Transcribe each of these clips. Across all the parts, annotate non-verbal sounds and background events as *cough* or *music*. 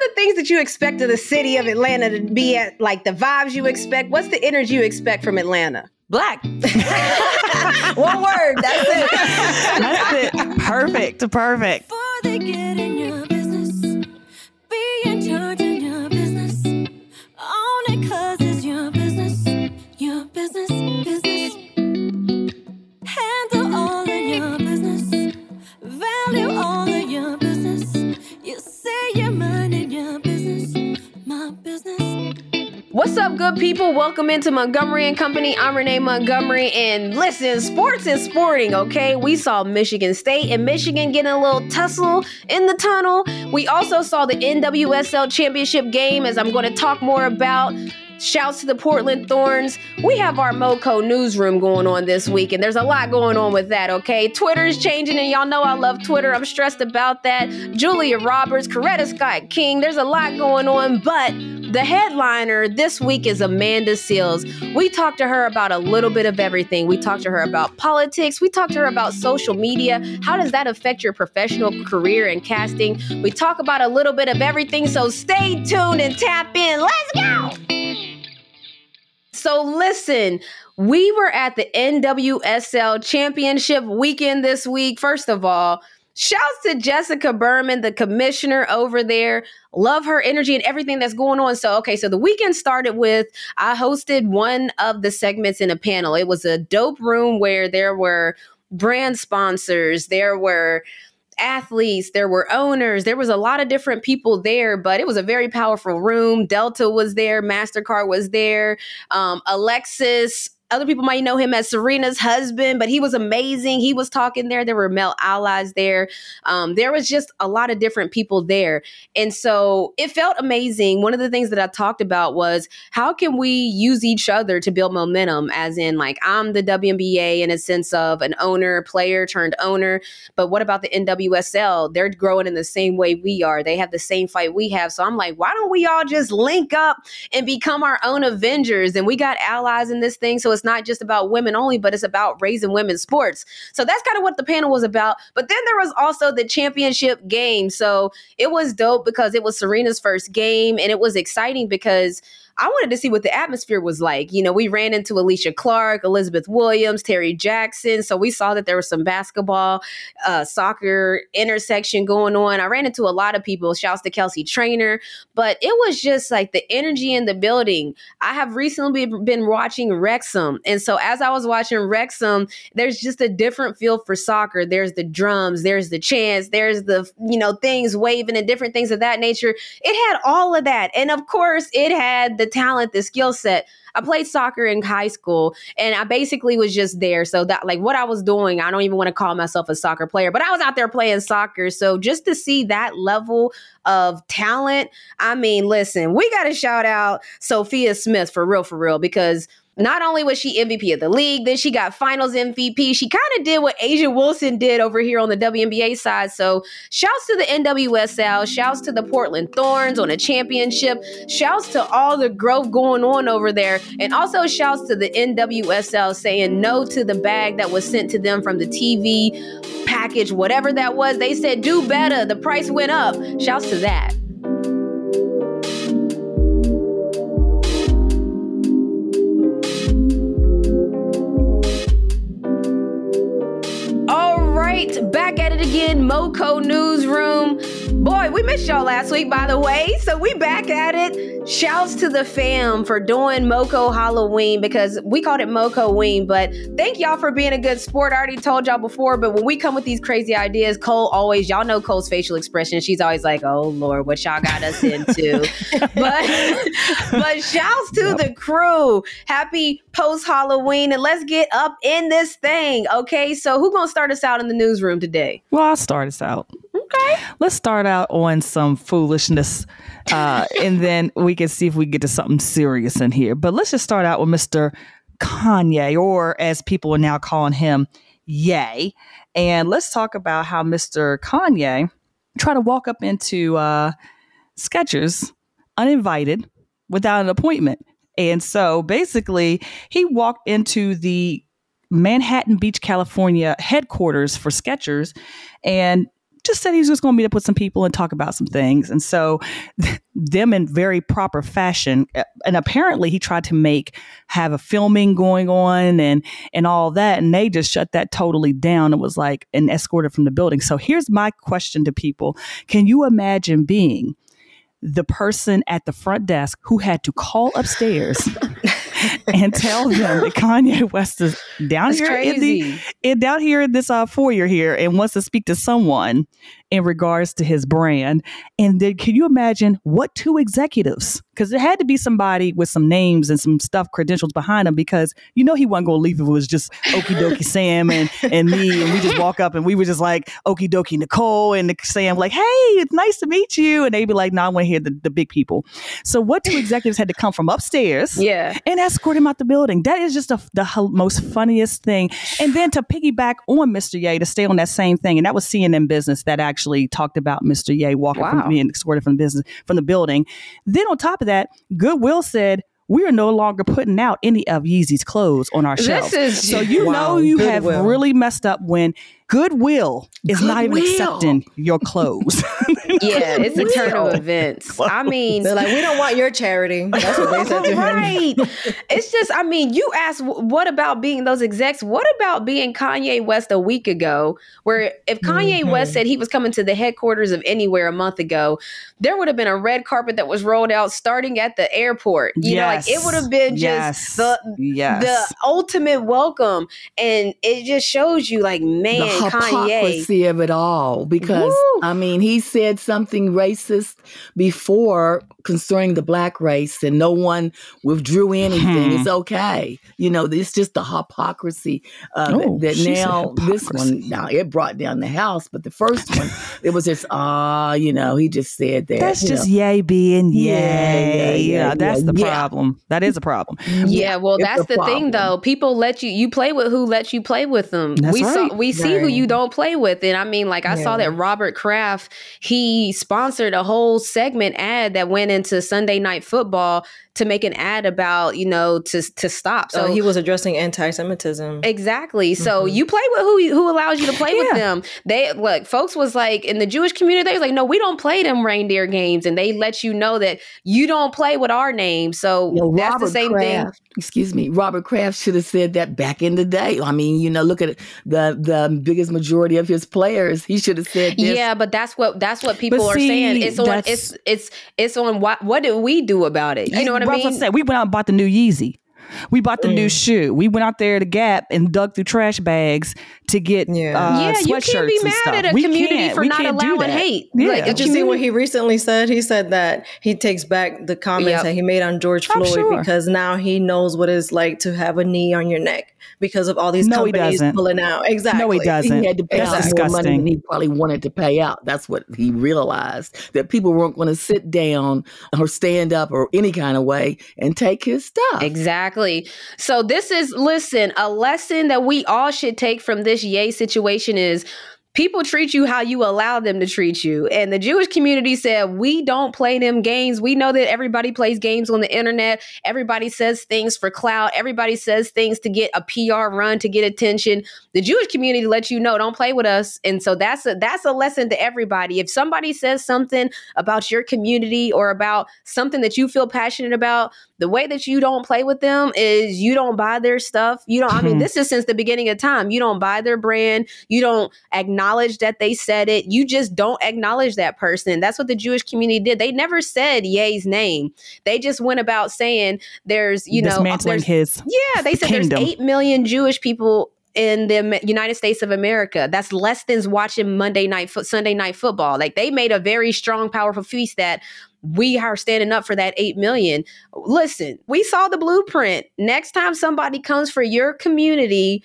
are the things that you expect of the city of Atlanta to be at? Like the vibes you expect? What's the energy you expect from Atlanta? Black. *laughs* One word. That's it. That's it. Perfect. Perfect. Before they get in your business, be in charge of your business. Own it What's up, good people? Welcome into Montgomery and Company. I'm Renee Montgomery, and listen, sports is sporting, okay? We saw Michigan State and Michigan getting a little tussle in the tunnel. We also saw the NWSL championship game, as I'm going to talk more about. Shouts to the Portland Thorns. We have our MoCo newsroom going on this week, and there's a lot going on with that, okay? Twitter's changing, and y'all know I love Twitter. I'm stressed about that. Julia Roberts, Coretta Scott King, there's a lot going on, but the headliner this week is Amanda Seales. We talked to her about a little bit of everything. We talked to her about politics. We talked to her about social media. How does that affect your professional career and casting? We talk about a little bit of everything, so stay tuned and tap in. Let's go! So listen, we were at the NWSL Championship weekend this week. First of all, shouts to Jessica Berman, the commissioner over there. Love her energy and everything that's going on. So, okay, so the weekend started with I hosted one of the segments in a panel. It was a dope room where there were brand sponsors, there were athletes, there were owners, there was a lot of different people there, but it was a very powerful room. Delta was there, MasterCard was there, um, Alexis. Other people might know him as Serena's husband, but he was amazing. He was talking there. There were male allies there. Um, there was just a lot of different people there. And so it felt amazing. One of the things that I talked about was how can we use each other to build momentum, as in, like, I'm the WNBA in a sense of an owner, player turned owner. But what about the NWSL? They're growing in the same way we are. They have the same fight we have. So I'm like, why don't we all just link up and become our own Avengers? And we got allies in this thing. So it's not just about women only, but it's about raising women's sports. So that's kind of what the panel was about. But then there was also the championship game. So it was dope because it was Serena's first game and it was exciting because I wanted to see what the atmosphere was like. You know, we ran into Alicia Clark, Elizabeth Williams, Terry Jackson. So we saw that there was some basketball, uh, soccer intersection going on. I ran into a lot of people. Shouts to Kelsey Trainor. But it was just like the energy in the building. I have recently been watching Wrexham. And so as I was watching Wrexham, there's just a different feel for soccer. There's the drums, there's the chants, there's the, you know, things waving and different things of that nature. It had all of that. And of course, it had the talent, the skill set. I played soccer in high school and I basically was just there. So that like what I was doing, I don't even want to call myself a soccer player, but I was out there playing soccer. So just to see that level of talent, I mean, listen, we got to shout out Sophia Smith for real, for real, because not only was she MVP of the league, then she got finals MVP. She kind of did what A'ja Wilson did over here on the WNBA side. So shouts to the NWSL, shouts to the Portland Thorns on a championship, shouts to all the growth going on over there, and also shouts to the NWSL saying no to the bag that was sent to them from the TV package, whatever that was. They said do better. The price went up. Shouts to that. Right, back at it again, MoCo Newsroom. Boy, we missed y'all last week, by the way. So we back at it. Shouts to the fam for doing MoCo Halloween because we called it MoCo Ween. But thank y'all for being a good sport. I already told y'all before, but when we come with these crazy ideas, Cole always, y'all know Cole's facial expression. She's always like, "Oh Lord, what y'all got us into?" *laughs* but but shouts to the crew. Happy post Halloween, and let's get up in this thing. Okay, so who gonna start us out in the newsroom today? Well, I'll start us out. Okay. Let's start out on some foolishness, uh, *laughs* and then we can see if we get to something serious in here. But let's just start out with Mr. Kanye, or as people are now calling him, Ye. And let's talk about how Mr. Kanye tried to walk up into uh, Skechers uninvited without an appointment. And so basically, he walked into the Manhattan Beach, California headquarters for Skechers and just said he was just going to meet up with some people and talk about some things. And so, *laughs* them in very proper fashion, uh, and apparently he tried to make have a filming going on and and all that, and they just shut that totally down. It was like and escorted from the building. So here's my question to people: Can you imagine being the person at the front desk who had to call upstairs *laughs* *laughs* and tell them that Kanye West is down That's here in the crazy. in, down here in this uh, foyer here and wants to speak to someone in regards to his brand. And then can you imagine what two executives? Because there had to be somebody with some names and some stuff credentials behind him because you know he wasn't gonna leave if it was just Okie Dokie *laughs* Sam and, and me and we just walk up and we were just like Okie Dokie Nicole and Sam like, hey, it's nice to meet you. And they'd be like, no, I want to hear the, the big people. So what two executives had to come from upstairs *laughs* Yeah. and escort him out the building. That is just a, the h- most funniest thing. And then to piggyback on Mr. Ye to stay on that same thing, and that was CNN Business that actually talked about Mr. Ye walking Wow. from being escorted from the business from the building. Then on top of that, Goodwill said. We are no longer putting out any of Yeezy's clothes on our This shelves. is- so you Wow, know you have really messed up when Goodwill is not even accepting your clothes. *laughs* Yeah, *laughs* it's a turn of Goodwill. events. I mean, They're like, we don't want your charity. *laughs* That's what they said to him. right. It's just, I mean, you asked, what about being those execs? What about being Kanye West a week ago? Where if Kanye Mhm. West said he was coming to the headquarters of anywhere a month ago, there would have been a red carpet that was rolled out starting at the airport. You know, like it would have been just yes. the yes. the ultimate welcome, and it just shows you, like, man, the Kanye. hypocrisy of it all because Woo. i mean he said something racist before concerning the black race and no one withdrew anything Hmm. it's okay you know it's just the hypocrisy of Oh, it that she said now this one now it brought down the house but the first one it was just ah you know he just said that That's just know. Ye being Ye. Yeah, yeah, Yeah, yeah, that's yeah, the yeah. problem. That is a problem. Yeah, well, it's that's a the thing, though. People let you you play with who lets you play with them. That's we saw right. we see who you don't play with, and I mean, like I saw that Robert Kraft he sponsored a whole segment ad that went into Sunday Night Football to make an ad about you know to to stop. So So he was addressing anti-Semitism. Exactly. So Mhm. you play with who who allows you to play with them. They look, folks was like in the Jewish community, they was like, no, we don't play them reindeer games, and they let you know that you don't play with our name. So know, that's Robert the same thing. Excuse me, Robert Kraft should have said that back in the day. I mean, you know, look at the the biggest majority of his players. He should have said this. Yeah, but that's what that's what people are saying. It's on it's it's it's on what what did we do about it? You know what I mean? said. We went out and bought the new Yeezy. We bought the new Mm. shoe. We went out there to Gap and dug through trash bags to get Yeah. uh, yeah, you can't be mad at a We community can't- for we not allowing hate. Yeah. Like, Did you see what he recently said? He said that he takes back the comments Yep. that he made on George Floyd sure. because now he knows what it's like to have a knee on your neck because of all these No, he companies doesn't. pulling out. Exactly. No, he doesn't. He had to pay That's out more money than he probably wanted to pay out. That's what he realized that people weren't going to sit down or stand up or any kind of way and take his stuff. Exactly. So this is listen, a lesson that we all should take from this Ye situation is people treat you how you allow them to treat you. And the Jewish community said, "We don't play them games. We know that everybody plays games on the internet. Everybody says things for clout. Everybody says things to get a PR run to get attention. The Jewish community lets you know, don't play with us." And so that's a that's a lesson to everybody. If somebody says something about your community or about something that you feel passionate about, the way that you don't play with them is you don't buy their stuff. You don't, I mean, *laughs* this is since the beginning of time. You don't buy their brand. You don't acknowledge that they said it. You just don't acknowledge that person. That's what the Jewish community did. They never said Ye's name. They just went about saying there's, you know, dismantling there's, his. yeah, they said kingdom. there's 8 million Jewish people in the United States of America. That's less than watching Monday night foot Sunday night football. Like they made a very strong powerful feast that we are standing up for that 8 million. Listen, we saw the blueprint. Next time somebody comes for your community,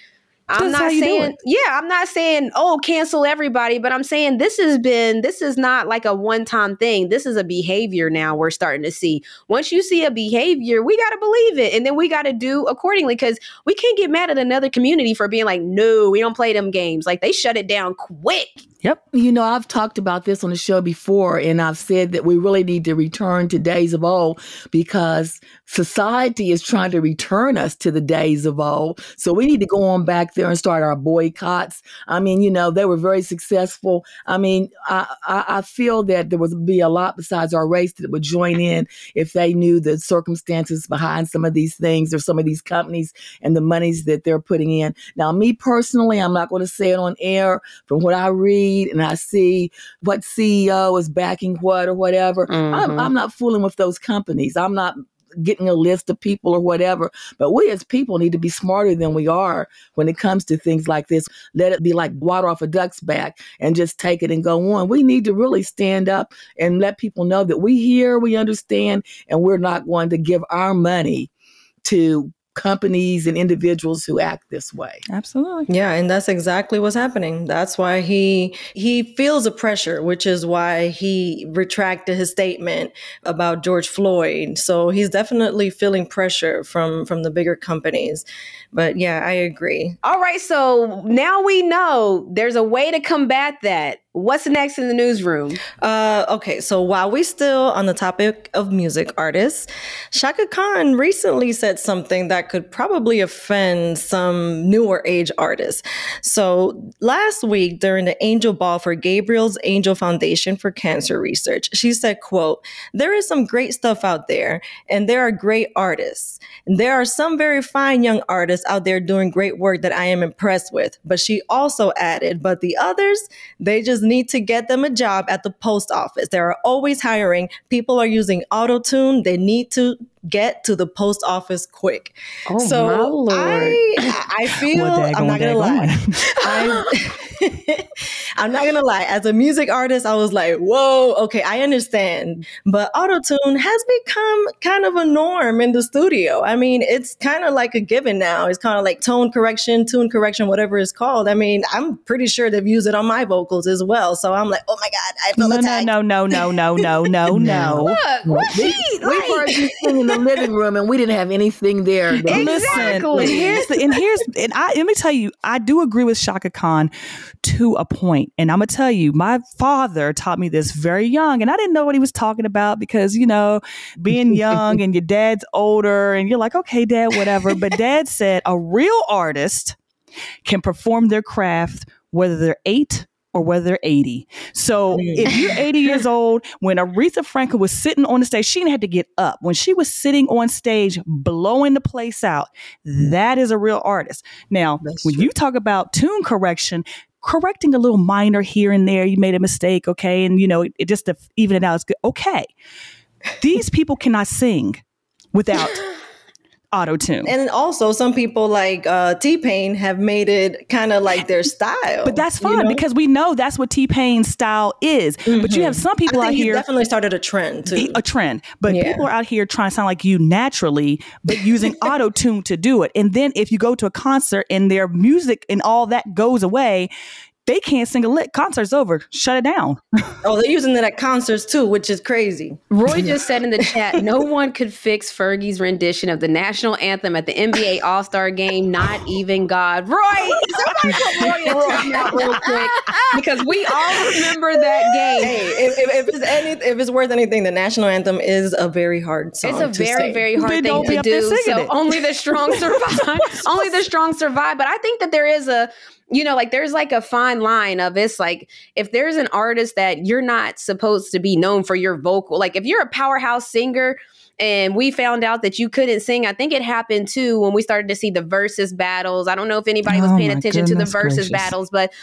I'm That's not saying yeah, I'm not saying oh cancel everybody, but I'm saying this has been this is not like a one-time thing. This is a behavior now we're starting to see. Once you see a behavior, we got to believe it and then we got to do accordingly cuz we can't get mad at another community for being like no, we don't play them games. Like they shut it down quick. Yep. You know, I've talked about this on the show before, and I've said that we really need to return to days of old because society is trying to return us to the days of old. So we need to go on back there and start our boycotts. I mean, you know, they were very successful. I mean, I, I, I feel that there would be a lot besides our race that would join in if they knew the circumstances behind some of these things or some of these companies and the monies that they're putting in. Now, me personally, I'm not going to say it on air. From what I read and I see what CEO is backing what or whatever, I'm, Mhm. I'm not fooling with those companies. I'm not getting a list of people or whatever. But we as people need to be smarter than we are when it comes to things like this. Let it be like water off a duck's back and just take it and go on. We need to really stand up and let people know that we hear, we understand, and we're not going to give our money to companies and individuals who act this way. Absolutely. Yeah, and that's exactly what's happening. That's why he he feels a pressure, which is why he retracted his statement about George Floyd. So he's definitely feeling pressure from from the bigger companies. But yeah, I agree. All right, so now we know there's a way to combat that. What's next in the newsroom? Uh, okay, so while we're still on the topic of music artists, Chaka Khan recently said something that could probably offend some newer age artists. So last week during the Angel Ball for Gabrielle's Angel Foundation for Cancer Research, she said, quote, there is some great stuff out there and there are great artists. And there are some very fine young artists out there doing great work that I am impressed with. But she also added, but the others, they just need to get them a job at the post office. They are always hiring. People are using auto tune. They need to get to the post office quick. Oh, so my Lord. I, I feel Well, I'm not gonna lie. *laughs* I, *laughs* I'm not gonna lie. As a music artist, I was like, "Whoa, okay, I understand." But autotune has become kind of a norm in the studio. I mean, it's kind of like a given now. It's kind of like tone correction, tune correction, whatever it's called. I mean, I'm pretty sure they've used it on my vocals as well. So I'm like, "Oh my god, I feel No, no, attacked." no, no, no, no, no, *laughs* no, no. Look, what she We like? heard you sing in the living room and we didn't have anything there. Listen, Exactly. and here's the and here's and I let me tell you, I do agree with Chaka Khan to a point, and I'm gonna tell you, my father taught me this very young, and I didn't know what he was talking about because you know, being *laughs* young and your dad's older, and you're like, okay, dad, whatever. But *laughs* dad said a real artist can perform their craft whether they're eight or whether they're 80. So if you're 80 years old, when Aretha Franklin was sitting on the stage, she didn't have to get up. When she was sitting on stage, blowing the place out, mm. that is a real artist. Now, That's when true. you talk about tune correction, correcting a little minor here and there, you made a mistake, okay, and you know, it, it just to even it out is good. Okay. These people cannot sing without auto tune. And also, some people like uh, T Pain have made it kind of like their *laughs* style. But that's you fine know? because we know that's what T Pain's style is. But you have some people I out he here definitely started a trend too. a trend. But Yeah. people are out here trying to sound like you naturally, but using *laughs* auto tune to do it. And then if you go to a concert and their music and all that goes away, they can't sing a lick. Concert's over. Shut it down. oh, they're using it at concerts too, which is crazy. Roy just said in the chat, no *laughs* one could fix Fergie's rendition of the national anthem at the NBA All Star game, not even God. Roy, somebody put Roy in timeout real quick because we all remember that game. Hey, if, if, if it's any, if it's worth anything, the national anthem is a very hard song. It's a to very, sing. very hard Then thing to do. So it. only the strong survive. *laughs* only the strong survive. But I think that there is a, you know, like there's like a fine line of it's like if there's an artist that you're not supposed to be known for your vocal, like if you're a powerhouse singer. And we found out that you couldn't sing. I think it happened too when we started to see the versus battles. I don't know if anybody was Oh paying attention to the versus gracious. battles, but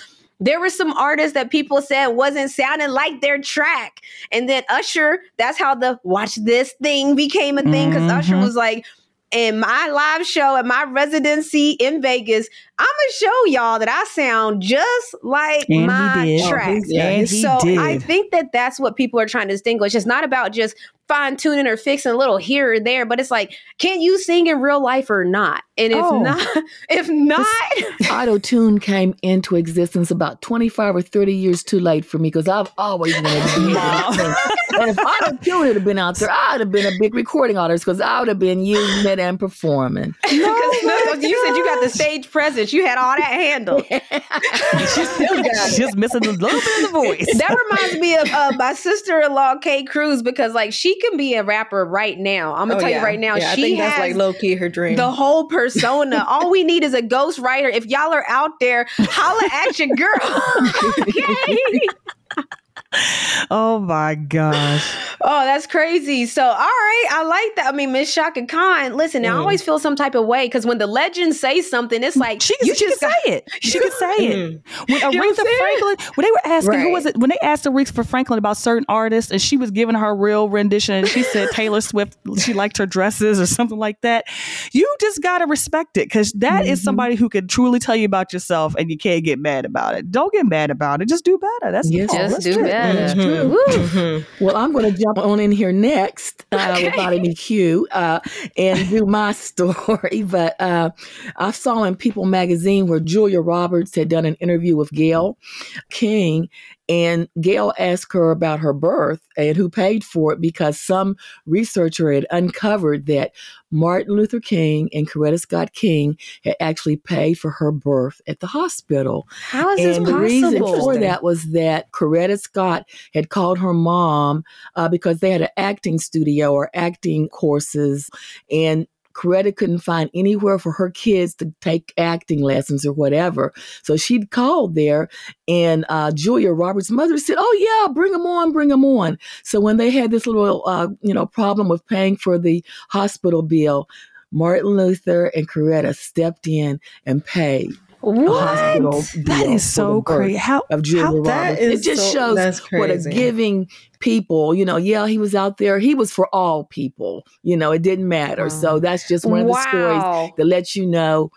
there were some artists that people said wasn't sounding like their track. And then Usher, that's how the watch this thing became a thing because Usher Mhm. was like, in my live show at my residency in Vegas, I'm gonna show y'all that I sound just like And my did. Oh, yeah, and he so. I think that that's what people are trying to distinguish. It's not about just fine tuning or fixing a little here or there, but it's like, can you sing in real life or not? And if Oh. not, *laughs* if not, *laughs* Auto tune came into existence about 25 or 30 years too late for me because I've always wanted to be able to sing. And if auto tune had been out there, I would have been a big recording artist because I would have been using it and performing. because *laughs* you said you got the stage presence. you had all that handled. *laughs* She still got it. Just missing a little bit of the voice. that reminds me of uh, my sister-in-law, Kate Cruz, because like she can be a rapper right now. I'm gonna Oh, tell yeah. you right now, Yeah, I she think has that's like low key her dream. the whole persona. All we need is a ghost writer. If y'all are out there, holla at your girl. *laughs* okay. Oh my gosh. Oh, that's crazy. So, all right, I like that. I mean, Miss Chaka Khan. Listen, I Mm. always feel some type of way because when the legends say something, it's like She, you she just can got. say it. She can say it. Mm. When know what I'm Aretha? Franklin, when they were asking who was it, when they asked Aretha Franklin about certain artists, and she was giving her real rendition, and she said Taylor Swift, she liked her dresses or something like that. You just gotta respect it because that is Mhm. somebody who could truly tell you about yourself, and you can't get mad about it. Don't get mad about it. Just do better. That's Yes, all. Just do true. better. Mhm. Woo. Mhm. Well, I'm going to jump on in here next uh, Okay. without any cue uh, and do my *laughs* story. But uh, I saw in People magazine where Julia Roberts had done an interview with Gayle King, and Gayle asked her about her birth and who paid for it because some researcher had uncovered that Martin Luther King and Coretta Scott King had actually paid for her birth at the hospital. How is this possible? And the reason for that was that Coretta Scott had called her mom uh, because they had an acting studio or acting courses, and Coretta couldn't find anywhere for her kids to take acting lessons or whatever. So she'd called there, and uh, Julia Roberts' mother said, "Oh yeah, bring them on, bring them on." So when they had this little, uh, you know, problem with paying for the hospital bill. Martin Luther and Coretta stepped in and paid What? hospital That bill is so crazy. How of Julia how- That Roberts. is it just so- shows that's what a giving people, you know, yeah, he was out there. He was for all people. You know, it didn't matter. Wow. So that's just one of the stories that lets you know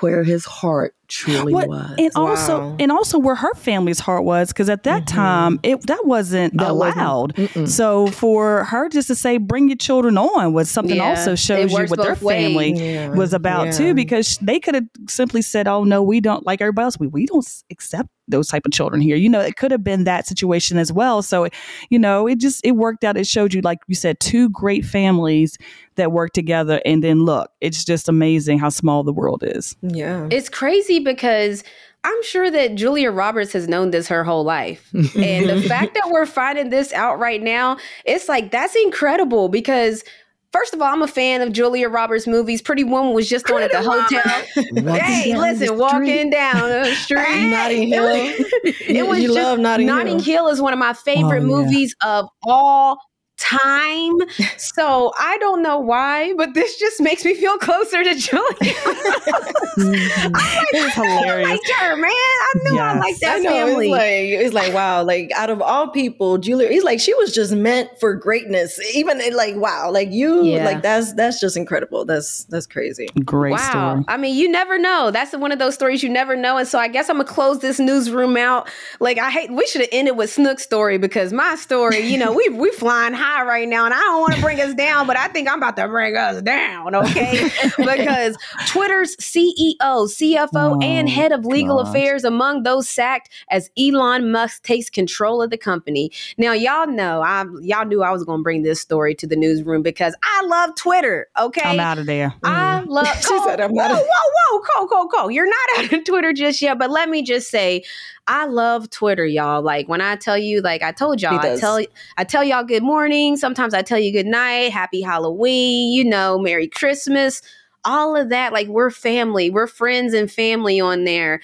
where his heart truly What- was. and also and also where her family's heart was because at that Mhm. time it that wasn't That wasn't- allowed so for her just to say bring your children on was something Yeah, also shows you what their ways. family Yeah. was about Yeah. too because they could have simply said oh no we don't like everybody else we, we don't accept those type of children here you know it could have been that situation as well so you know it just it worked out it showed you like you said two great families that work together and then look it's just amazing how small the world is Yeah. It's crazy because I'm sure that Julia Roberts has known this her whole life. And the fact that we're finding this out right now, it's like that's incredible because first of all, I'm a fan of Julia Roberts movies. Pretty Woman was just on at the hotel. Walking hey, listen, walking down the *laughs* street. Notting Hill. It was you just love Notting, Notting Hill. Hill is one of my favorite Oh, yeah. movies of all time. So I don't know why, but this just makes me feel closer to Julia. *laughs* Mhm. it's I hilarious liked her, man. I knew I Yes. liked that I know, family. It's like it's like wow, like out of all people, Julia, it's like she was just meant for greatness. Even like wow, like you, Yeah. like that's that's just incredible. That's that's crazy. great wow. story I mean, you never know. That's one of those stories you never know. And so I guess I'm gonna close this newsroom out. Like I hate we should have ended with Snook's story because my story, you know, we we flying high right now, and I don't want to bring us *laughs* down, but I think I'm about to bring us down, okay? *laughs* because Twitter's CEO, CFO, and Oh, head of legal gosh. affairs among those sacked as Elon Musk takes control of the company. Now, y'all know I y'all knew I was gonna bring this story to the newsroom because I love Twitter. Okay, i'm out of there I mm. love. *laughs* She said, oh, "I'm whoa, whoa, whoa, Cole, Cole, Cole. You're not out of Twitter just yet, but let me just say, I love Twitter, y'all. Like when I tell you, like I told y'all, I tell, I tell y'all good morning. Sometimes I tell you good night, happy Halloween. You know, Merry Christmas. All of that. Like we're family. We're friends and family on there.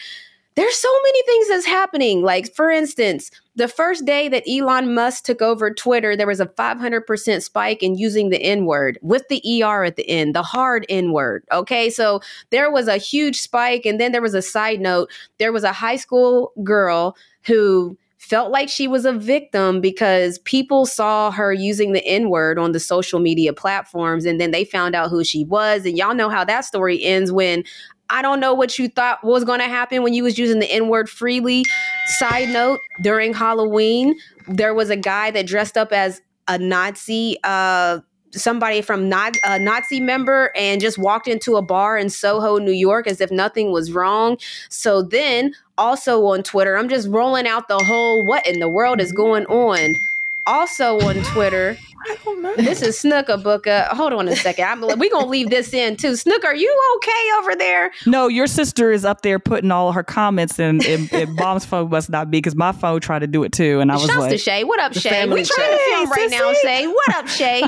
There's so many things that's happening. Like, for instance, the first day that Elon Musk took over Twitter, there was a 500% spike in using the N word with the ER at the end, the hard N word. Okay. So there was a huge spike. And then there was a side note there was a high school girl who felt like she was a victim because people saw her using the N word on the social media platforms and then they found out who she was. And y'all know how that story ends when I don't know what you thought was going to happen when you was using the N word freely. Side note, during Halloween, there was a guy that dressed up as a Nazi, uh, somebody from not a Nazi member, and just walked into a bar in Soho, New York, as if nothing was wrong. So then, also on Twitter, I'm just rolling out the whole what in the world is going on. Also on Twitter, I don't know. This is Snooker Booker. Hold on a second. I'm we gonna leave this in too. Snook, are you okay over there? No, your sister is up there putting all her comments in, and, and mom's phone must not be because my phone tried to do it too. And I was Shouts like, to Shay. What up, Shay? We trying to chat. film right *laughs* Hey, now. Shay. What up, Shay?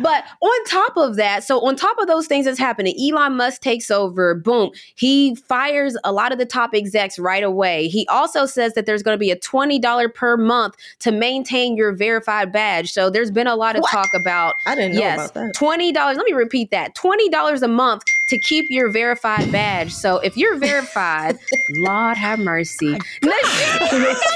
but on top of that, so on top of those things that's happening, Elon Musk takes over. Boom. He fires a lot of the top execs right away. He also says that there's going to be a $20 per month to maintain your verified badge. So there's been a lot of What? talk about I didn't know yes, about that. twenty dollars. Let me repeat that: twenty dollars a month to keep your verified badge. So if you're *laughs* verified, Lord have mercy. No, *laughs*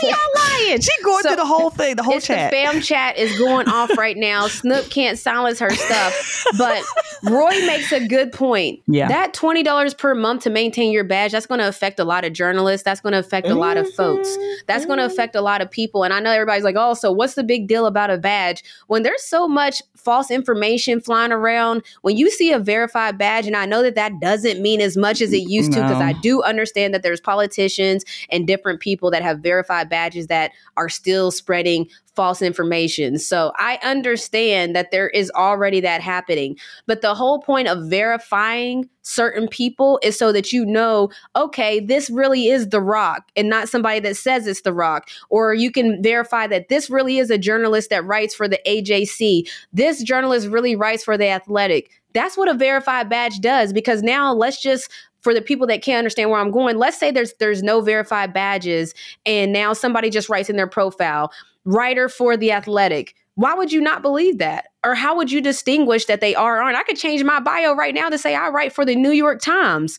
y'all lying. she going So, through the whole thing, the whole chat. the fam chat is going off *laughs* right now. Snook can't silence her stuff, but Roy makes a good point. Yeah. that twenty dollars per month to maintain your badge that's going to affect a lot of journalists. That's going to affect a lot of folks. Mhm, That's going to mhm. affect a lot of people. And I know everybody's like, oh, so what's the big deal about a badge? When there's so much false information flying around, when you see a verified badge, and I know that that doesn't mean as much as it used to, because I do understand that there's politicians and different people that have verified badges that are still spreading false information. So I understand that there is already that happening. But the whole point of verifying certain people is so that you know, okay, this really is The Rock and not somebody that says it's The Rock. Or you can verify that this really is a journalist that writes for the AJC. This journalist really writes for The Athletic. That's what a verified badge does because now let's just for the people that can't understand where I'm going, let's say there's there's no verified badges and now somebody just writes in their profile, writer for the athletic. Why would you not believe that? Or how would you distinguish that they are or aren't? I could change my bio right now to say I write for the New York Times.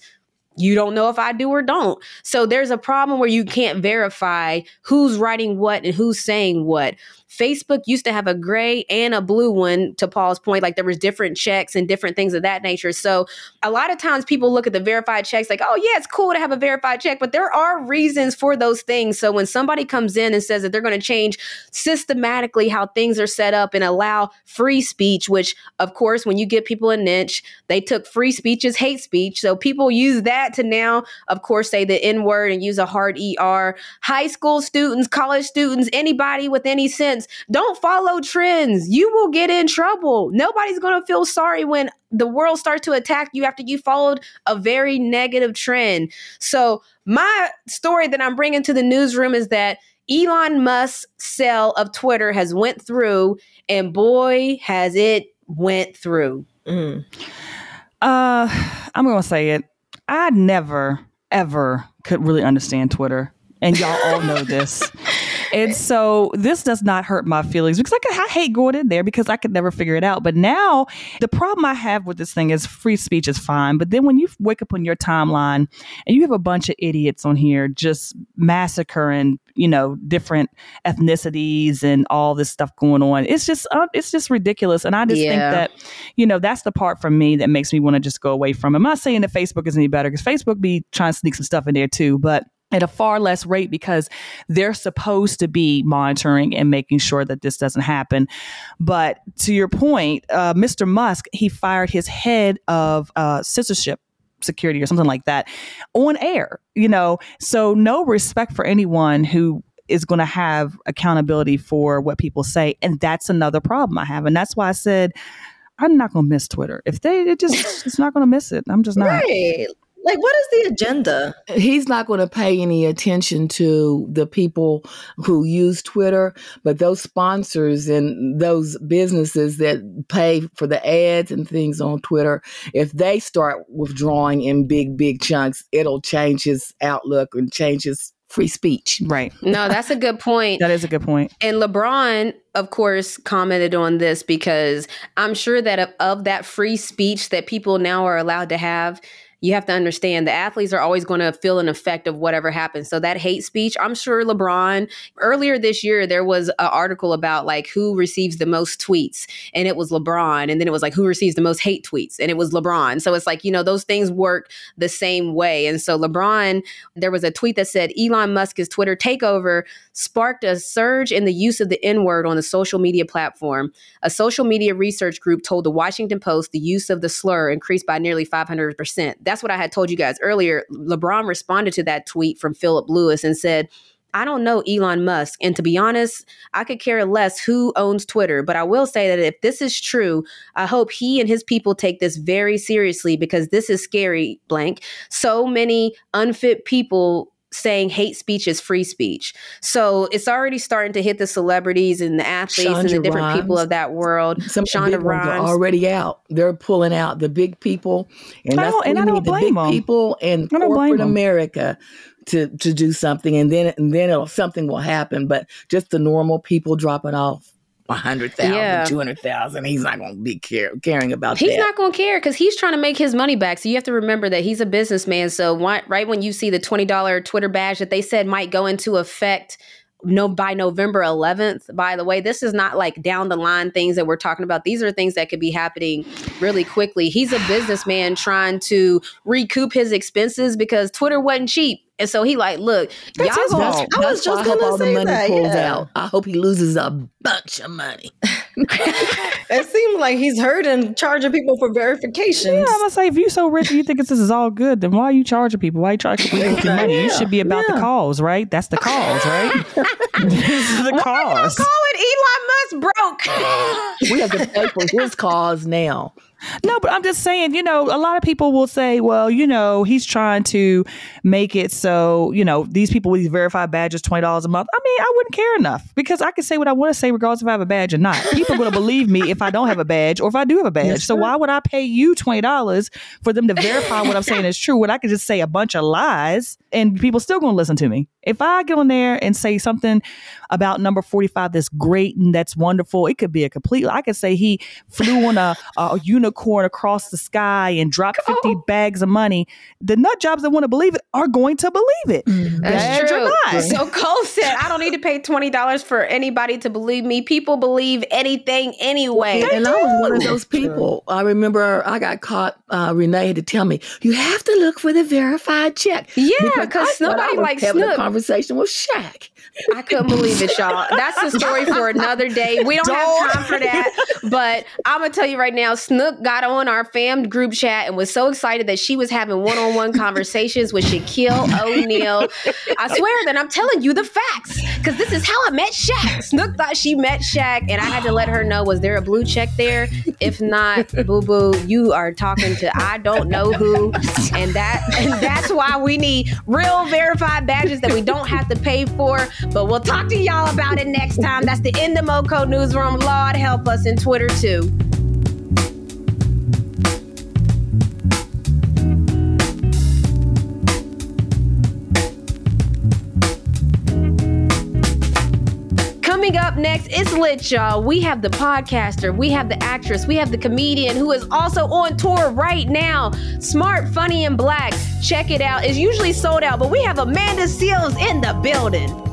You don't know if I do or don't. So there's a problem where you can't verify who's writing what and who's saying what. Facebook used to have a gray and a blue one to Paul's point like there was different checks and different things of that nature. So a lot of times people look at the verified checks like, "Oh yeah, it's cool to have a verified check," but there are reasons for those things. So when somebody comes in and says that they're going to change systematically how things are set up and allow free speech, which of course when you give people a niche, they took free speech as hate speech. So people use that to now of course say the N word and use a hard ER. High school students, college students, anybody with any sense, don't follow trends. You will get in trouble. Nobody's going to feel sorry when the world starts to attack you after you followed a very negative trend. So, my story that I'm bringing to the newsroom is that Elon Musk's sale of Twitter has went through and boy has it went through. Mm. Uh, I'm gonna say it. I never ever could really understand Twitter, and y'all all know this. *laughs* And *laughs* so this does not hurt my feelings because I, could, I hate going in there because I could never figure it out. But now the problem I have with this thing is free speech is fine, but then when you wake up on your timeline and you have a bunch of idiots on here just massacring, you know, different ethnicities and all this stuff going on, it's just uh, it's just ridiculous. And I just think that you know, that's the part for me that makes me want to just go away from it. I'm not saying that Facebook is any better because Facebook be trying to sneak some stuff in there too, but at a far less rate because they're supposed to be monitoring and making sure that this doesn't happen. But to your point, uh, Mr. Musk, he fired his head of uh, censorship security or something like that on air, you know, so no respect for anyone who is going to have accountability for what people say. And that's another problem I have. And that's why I said, I'm not going to miss Twitter. If they, it just, it's not going to miss it. I'm just not. Right. Like, what is the agenda? he's not going to pay any attention to the people who use Twitter, but those sponsors and those businesses that pay for the ads and things on Twitter, if they start withdrawing in big, big chunks, it'll change his outlook and change his free speech. Right. No, that's a good point. That is a good point. And LeBron, of course, commented on this because I'm sure that of, of that free speech that people now are allowed to have, you have to understand the athletes are always going to feel an effect of whatever happens. So that hate speech, I'm sure LeBron earlier this year there was an article about like who receives the most tweets and it was LeBron and then it was like who receives the most hate tweets and it was LeBron. So it's like, you know, those things work the same way. And so LeBron, there was a tweet that said Elon Musk's Twitter takeover sparked a surge in the use of the N-word on the social media platform. A social media research group told the Washington Post the use of the slur increased by nearly 500%. That's what I had told you guys earlier. LeBron responded to that tweet from Philip Lewis and said, I don't know Elon Musk. And to be honest, I could care less who owns Twitter. But I will say that if this is true, I hope he and his people take this very seriously because this is scary, blank. So many unfit people saying hate speech is free speech. So it's already starting to hit the celebrities and the athletes and the Shonda different people of that world. Some Shonda big ones are Rhimes. already out. They're pulling out the big people, and I don't- and I don't need, the blame big 'em. people and I don't blame corporate 'em. America to to do something, and then and then it'll, something will happen. But just the normal people dropping off. A hundred thousand, Yeah. two hundred thousand. He's not going to be care, caring about He's that. not going to care because he's trying to make his money back. So you have to remember that he's a businessman. So why, right when you see the twenty dollar Twitter badge that they said might go into effect no by November 11th. By the way, this is not like down the line things that we're talking about. These are things that could be happening really quickly. He's a businessman trying to recoup his expenses because Twitter wasn't cheap. And so he like, look, That's y'all gonna-. I was just gonna say that, yeah. out. I hope he loses a bunch of money. *laughs* It seems like he's hurting charging people for verification. Yeah, I'm gonna say if you're so rich and you think this is all good, then why are you charging people? Why are you charging people with your money? You should be about the cause, right? That's the cause, right? *laughs* this is the Why cause. call it Elon Musk broke? *laughs* we have to pay for his cause now. No, but I'm just saying, you know, a lot of people will say, well, you know, he's trying to make it so, you know, these people with these verified badges, $20 a month. I mean, I wouldn't care enough because I can say what I want to say regardless if I have a badge or not. People are going to believe me if I don't have a badge or if I do have a badge. Yes, so why would I pay you $20 for them to verify what I'm saying is true when I could just say a bunch of lies and people still going to listen to me? If I get on there and say something about number 45 that's great and that's wonderful, it could be a complete, I could say he flew on a, *laughs* a unicorn across the sky and dropped 50 bags of money. The nut jobs that want to believe it are going to believe it. That's Badge or true. not. So Cole said, I don't need to pay twenty dollars for anybody to believe me. People believe anything anyway. and I was one of those people. I remember I got caught. Uh, Renee had to tell me you have to look for the verified check. Yeah, because I nobody was likes having a Snoop. Conversation with Shaq. I couldn't believe it, y'all. That's a story for another day. We don't have time for that. But I'm gonna tell you right now, Snook got on our fam group chat and was so excited that she was having one-on-one conversations with Shaquille O'Neal. I swear that I'm telling you the facts because this is how I met Shaq. Snook thought she met Shaq, and I had to let her know: was there a blue check there? If not, boo boo, you are talking to I don't know who, and that and that's why we need real verified badges that we don't have to pay for. But we'll talk to y'all about it next time. That's the end of Moco Newsroom. Lord help us in Twitter too. Coming up next, it's lit, y'all. We have the podcaster, we have the actress, we have the comedian who is also on tour right now. Smart, funny, and black. Check it out. It's usually sold out, but we have Amanda Seales in the building.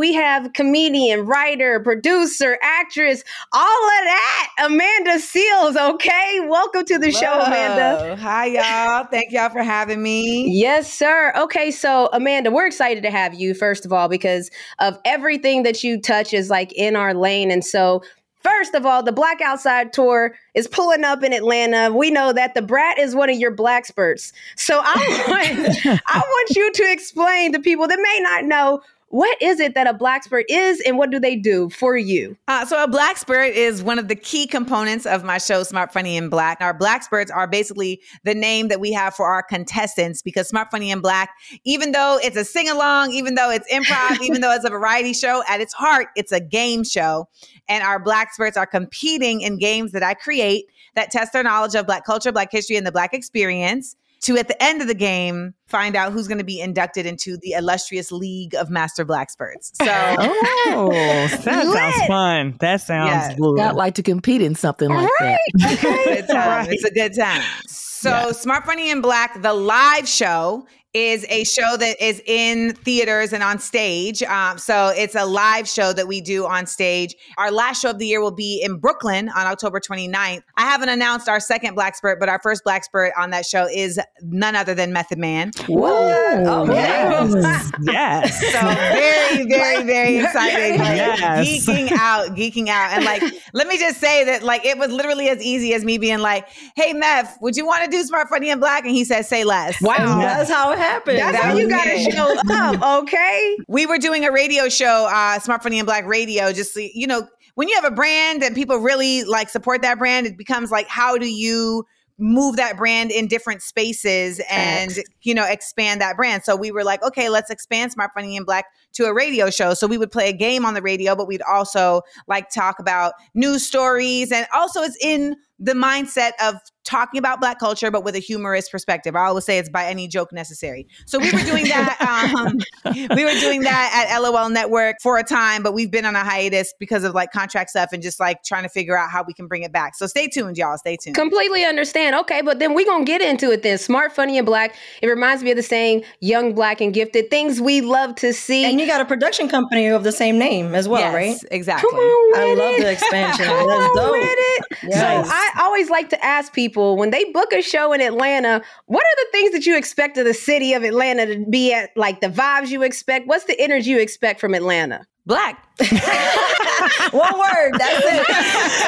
We have comedian, writer, producer, actress, all of that. Amanda Seales, okay? Welcome to the show, Amanda. Hi, y'all. Thank y'all for having me. Yes, sir. Okay, so Amanda, we're excited to have you, first of all, because of everything that you touch is like in our lane. And so, first of all, the Black Outside Tour is pulling up in Atlanta. We know that Da Brat is one of your black spurts. So I *laughs* want I want you to explain to people that may not know what is it that a black spurt is and what do they do for you? Uh, so, a black spirit is one of the key components of my show, Smart, Funny, and Black. Our black spirits are basically the name that we have for our contestants because Smart, Funny, and Black, even though it's a sing along, even though it's improv, *laughs* even though it's a variety show, at its heart, it's a game show. And our black spirits are competing in games that I create that test their knowledge of Black culture, Black history, and the Black experience. To at the end of the game find out who's going to be inducted into the illustrious League of Master Blackspirts. So *laughs* Oh, *laughs* that sounds fun. That sounds Yes. good. I'd like to compete in something like that. *laughs* good time. It's a good time. So, Smart Funny in Black, the live show is a show that is in theaters and on stage. Um, so it's a live show that we do on stage. Our last show of the year will be in Brooklyn on October 29th. I haven't announced our second Black Spirit, but our first Black Spirit on that show is none other than Method Man. Oh, Yes. *laughs* yes. So very, very, very excited. Like, Yes. Geeking out, geeking out. And like, let me just say that like it was literally as easy as me being like, hey Meth, would you want to do Smart Funny and Black? And he said, say less. Wow, that's how it happened. That's That how you gotta show up, *laughs* okay? We were doing a radio show, uh, Smart Funny and Black Radio, just so- you know, when you have a brand and people really like support that brand, it becomes like, how do you move that brand in different spaces and you know expand that brand so we were like okay let's expand smart funny and black to a radio show so we would play a game on the radio but we'd also like talk about news stories and also it's in the mindset of talking about black culture but with a humorous perspective i always say it's by any joke necessary so we were doing that *laughs* um, we were doing that at lol network for a time but we've been on a hiatus because of like contract stuff and just like trying to figure out how we can bring it back so stay tuned y'all stay tuned Completely understand. Okay, but then we're gonna get into it then. Smart, funny, and black. It reminds me of the saying, young, black, and gifted. Things we love to see. And you got a production company of the same name as well, yes, right? exactly Come on I with love it. the expansion. *laughs* Come That's on dope. with it. Yes. So I always like to ask people when they book a show in Atlanta, what are the things that you expect of the city of Atlanta to be at? Like the vibes you expect? What's the energy you expect from Atlanta? black *laughs* One word. That's it.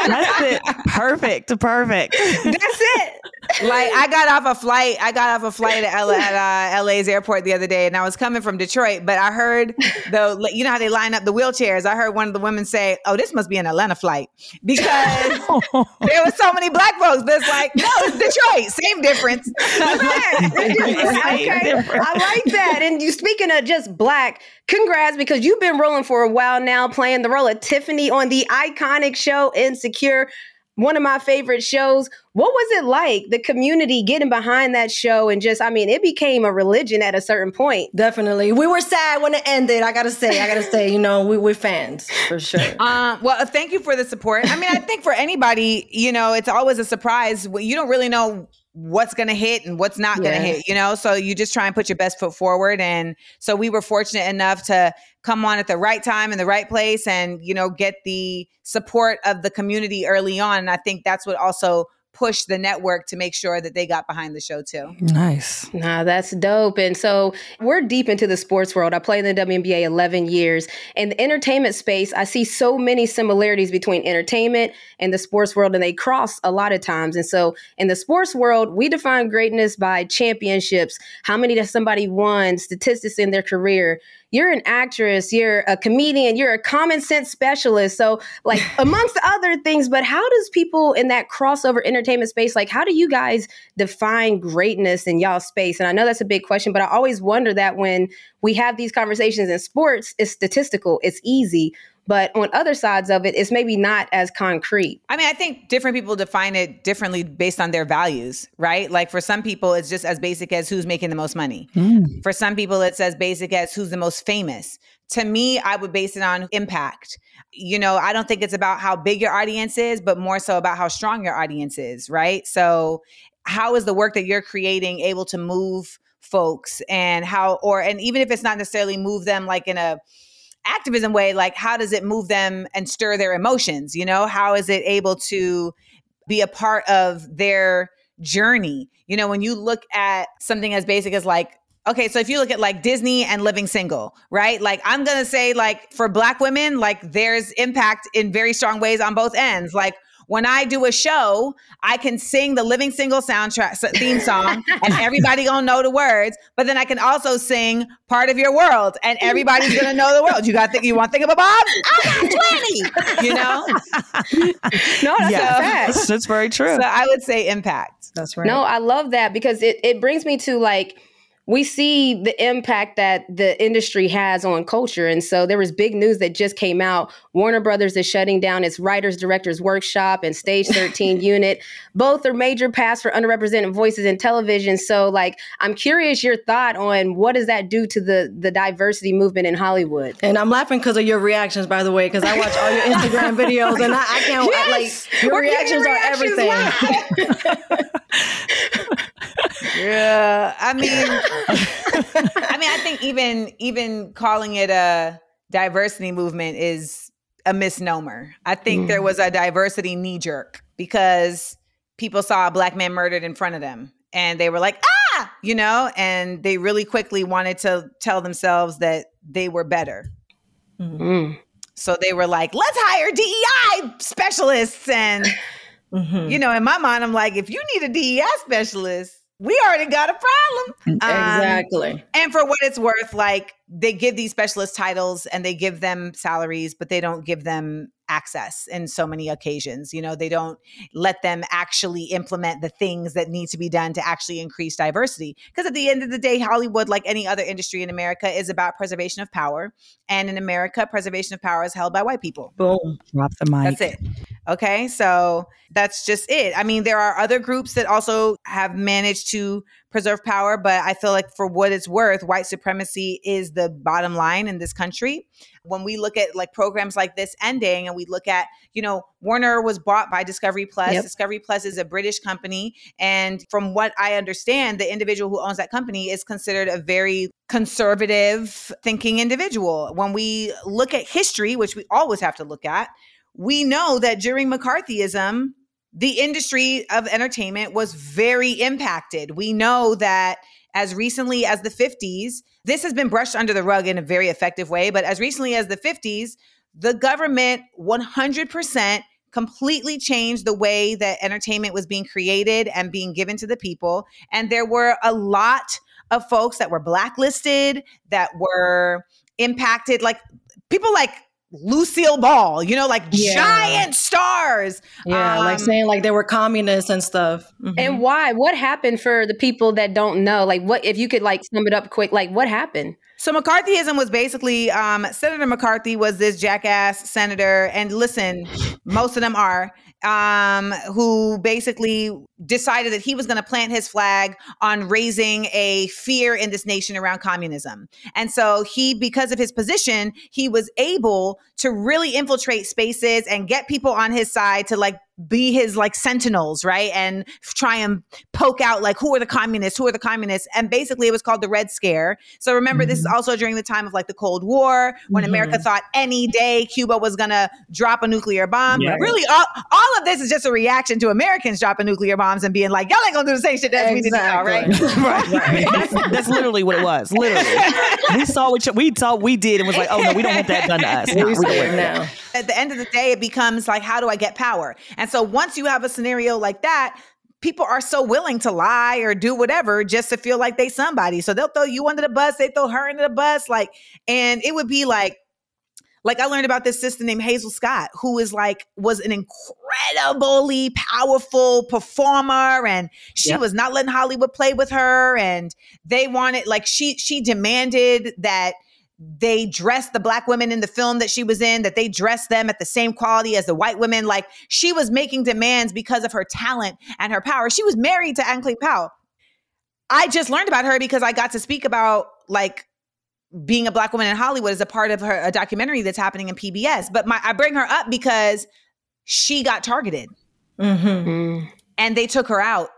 That's it. Perfect. Perfect. That's it. Like I got off a flight. I got off a flight at, L- at uh, LA's airport the other day, and I was coming from Detroit. But I heard the you know how they line up the wheelchairs. I heard one of the women say, "Oh, this must be an Atlanta flight," because *laughs* there was so many black folks. But it's like, no, it's Detroit. Same difference. okay, I like that. And you speaking of just black, congrats because you've been rolling for a while now, playing the role of Tiffany on the iconic show Insecure. One of my favorite shows. What was it like, the community getting behind that show? And just, I mean, it became a religion at a certain point. Definitely. We were sad when it ended. I gotta say, I gotta say, you know, we, we're fans for sure. *laughs* Um, well, uh, thank you for the support. I mean, I think for anybody, you know, it's always a surprise. You don't really know what's going to hit and what's not going to Yeah. hit, you know? So you just try and put your best foot forward. And so we were fortunate enough to come on at the right time in the right place and, you know, get the support of the community early on. And I think that's what also pushed the network to make sure that they got behind the show too. Nice. Nah, that's dope. And so we're deep into the sports world. I played in the WNBA 11 years. In the entertainment space, I see so many similarities between entertainment and the sports world, and they cross a lot of times. And so in the sports world, we define greatness by championships, how many that somebody won, statistics in their career. You're an actress, you're a comedian, you're a common sense specialist. So, like, *laughs* amongst other things, but how does people in that crossover entertainment space, like, how do you guys define greatness in y'all space? And I know that's a big question, but I always wonder that when we have these conversations in sports, it's statistical, it's easy. But on other sides of it, it's maybe not as concrete. I mean, I think different people define it differently based on their values, right? Like for some people, it's just as basic as who's making the most money. Mm. For some people, it's as basic as who's the most famous. To me, I would base it on impact. You know, I don't think it's about how big your audience is, but more so about how strong your audience is, right? So, how is the work that you're creating able to move folks and how, or, and even if it's not necessarily move them like in a, activism way like how does it move them and stir their emotions you know? How is it able to be a part of their journey? You know when you look at something as basic as like okay so if you look at like disney and living single right? Like i'm gonna say like for black women like there's impact in very strong ways on both ends. Like when I do a show, I can sing the Living Single soundtrack theme song, and *laughs* everybody gonna know the words. But then I can also sing "Part of Your World," and everybody's gonna know the world. You got to think. You want to think of a Bob? I got *laughs* twenty. You know. *laughs* No, that's yeah, a fact. that's, that's very true. So I would say impact. That's right. No, I love that because it, it brings me to like we see the impact that the industry has on culture. And so there was big news that just came out. Warner Brothers is shutting down its writers directors workshop and Stage *laughs* 13 unit. Both are major paths for underrepresented voices in television. So like I'm curious your thought on what does that do to the the diversity movement in Hollywood? And I'm laughing because of your reactions, by the way, because I watch all your *laughs* Instagram videos and I, I can't Yes! like your We're reactions, reactions are everything. *laughs* Yeah, I mean, I mean, I think even even calling it a diversity movement is a misnomer. I think there was a diversity knee jerk because people saw a black man murdered in front of them and they were like, ah, you know, and they really quickly wanted to tell themselves that they were better. Mm. So they were like, let's hire DEI specialists. And, Mhm. you know, in my mind, I'm like, if you need a DEI specialist, we already got a problem. Um, exactly. and for what it's worth, like they give these specialist titles and they give them salaries, but they don't give them access in so many occasions. You know, they don't let them actually implement the things that need to be done to actually increase diversity. Because at the end of the day, Hollywood, like any other industry in America, is about preservation of power. And in America, preservation of power is held by white people. Boom. Drop the mic. That's it. Okay. So that's just it. I mean, there are other groups that also have managed to preserve power, but I feel like for what it's worth, white supremacy is the bottom line in this country. When we look at like programs like this ending and we look at, you know, Warner was bought by Discovery Plus. Yep. Discovery Plus is a British company. And from what I understand, the individual who owns that company is considered a very conservative thinking individual. When we look at history, which we always have to look at, we know that during McCarthyism, the industry of entertainment was very impacted. We know that as recently as the 50s, this has been brushed under the rug in a very effective way, but as recently as the 50s, the government 100% completely changed the way that entertainment was being created and being given to the people. And there were a lot of folks that were blacklisted, that were impacted, like people like Lucille Ball, you know, like Yeah. giant stars. Yeah, like Um, saying like they were communists and stuff. Mhm. And why? What happened for the people that don't know? Like what if you could like sum it up quick, like what happened? So McCarthyism was basically um, Senator McCarthy was this jackass senator, and listen, most of them are um, who basically decided that he was going to plant his flag on raising a fear in this nation around communism. And so he, because of his position, he was able to really infiltrate spaces and get people on his side to like be his like sentinels, right? And try and poke out like who are the communists, who are the communists. And basically it was called the Red Scare. So remember, this is also during the time of like the Cold War when America thought any day Cuba was gonna drop a nuclear bomb. Yeah. Really, all, all of this is just a reaction to Americans dropping nuclear bombs and being like, y'all ain't gonna do the same shit as we did now, right? Exactly. *laughs* That's, that's literally what it was. Literally, we saw what you- we saw we did and was like, oh no, we don't want that done to us. No, *laughs* we we don't see want it that. At the end of the day, it becomes like, how do I get power? And so once you have a scenario like that, people are so willing to lie or do whatever just to feel like they somebody. So they'll throw you under the bus, they throw her under the bus, like, and it would be like, like I learned about this sister named Hazel Scott, who is like was an incredibly powerful performer, and she Yep. was not letting Hollywood play with her, and they wanted like she she demanded that they dressed the black women in the film that she was in that they dressed them at the same quality as the white women. Like she was making demands because of her talent and her power. She was married to Adam Clayton Powell. I just learned about her because I got to speak about like being a black woman in Hollywood as a part of her a documentary that's happening in PBS but my I bring her up because she got targeted. Mhm. and they took her out.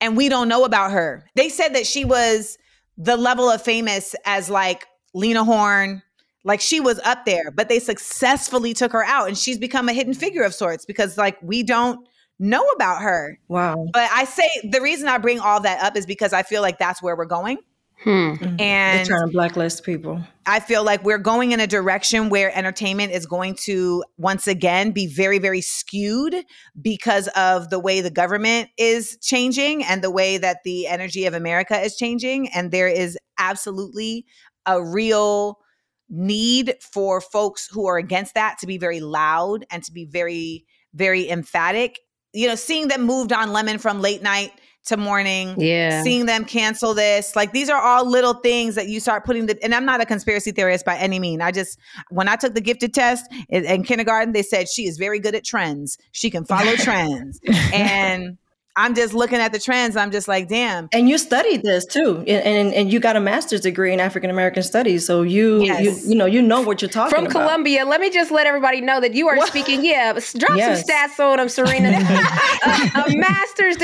And we don't know about her. They said that she was the level of famous as like Lena Horne, like she was up there, but they successfully took her out and she's become a hidden figure of sorts because like we don't know about her. Wow. But I say the reason I bring all that up is because I feel like that's where we're going. Hmm. They're And trying to blacklist people. I feel like we're going in a direction where entertainment is going to once again be very, very skewed because of the way the government is changing and the way that the energy of America is changing. And there is absolutely a real need for folks who are against that to be very loud and to be very, very emphatic. You know, seeing them moved Don Lemon from late night to morning. Yeah. Seeing them cancel this. Like these are all little things that you start putting the and I'm not a conspiracy theorist by any mean. I just when I took the gifted test in, in kindergarten, they said she is very good at trends. She can follow *laughs* trends. *laughs* And I'm just looking at the trends. I'm just like, damn. And you studied this too, and, and and you got a master's degree in African American studies, so you Yes. you you know you know what you're talking From about. Columbia, let me just let everybody know that you are speaking. Yeah, drop Yes. some stats on them, Serena. *laughs* *laughs*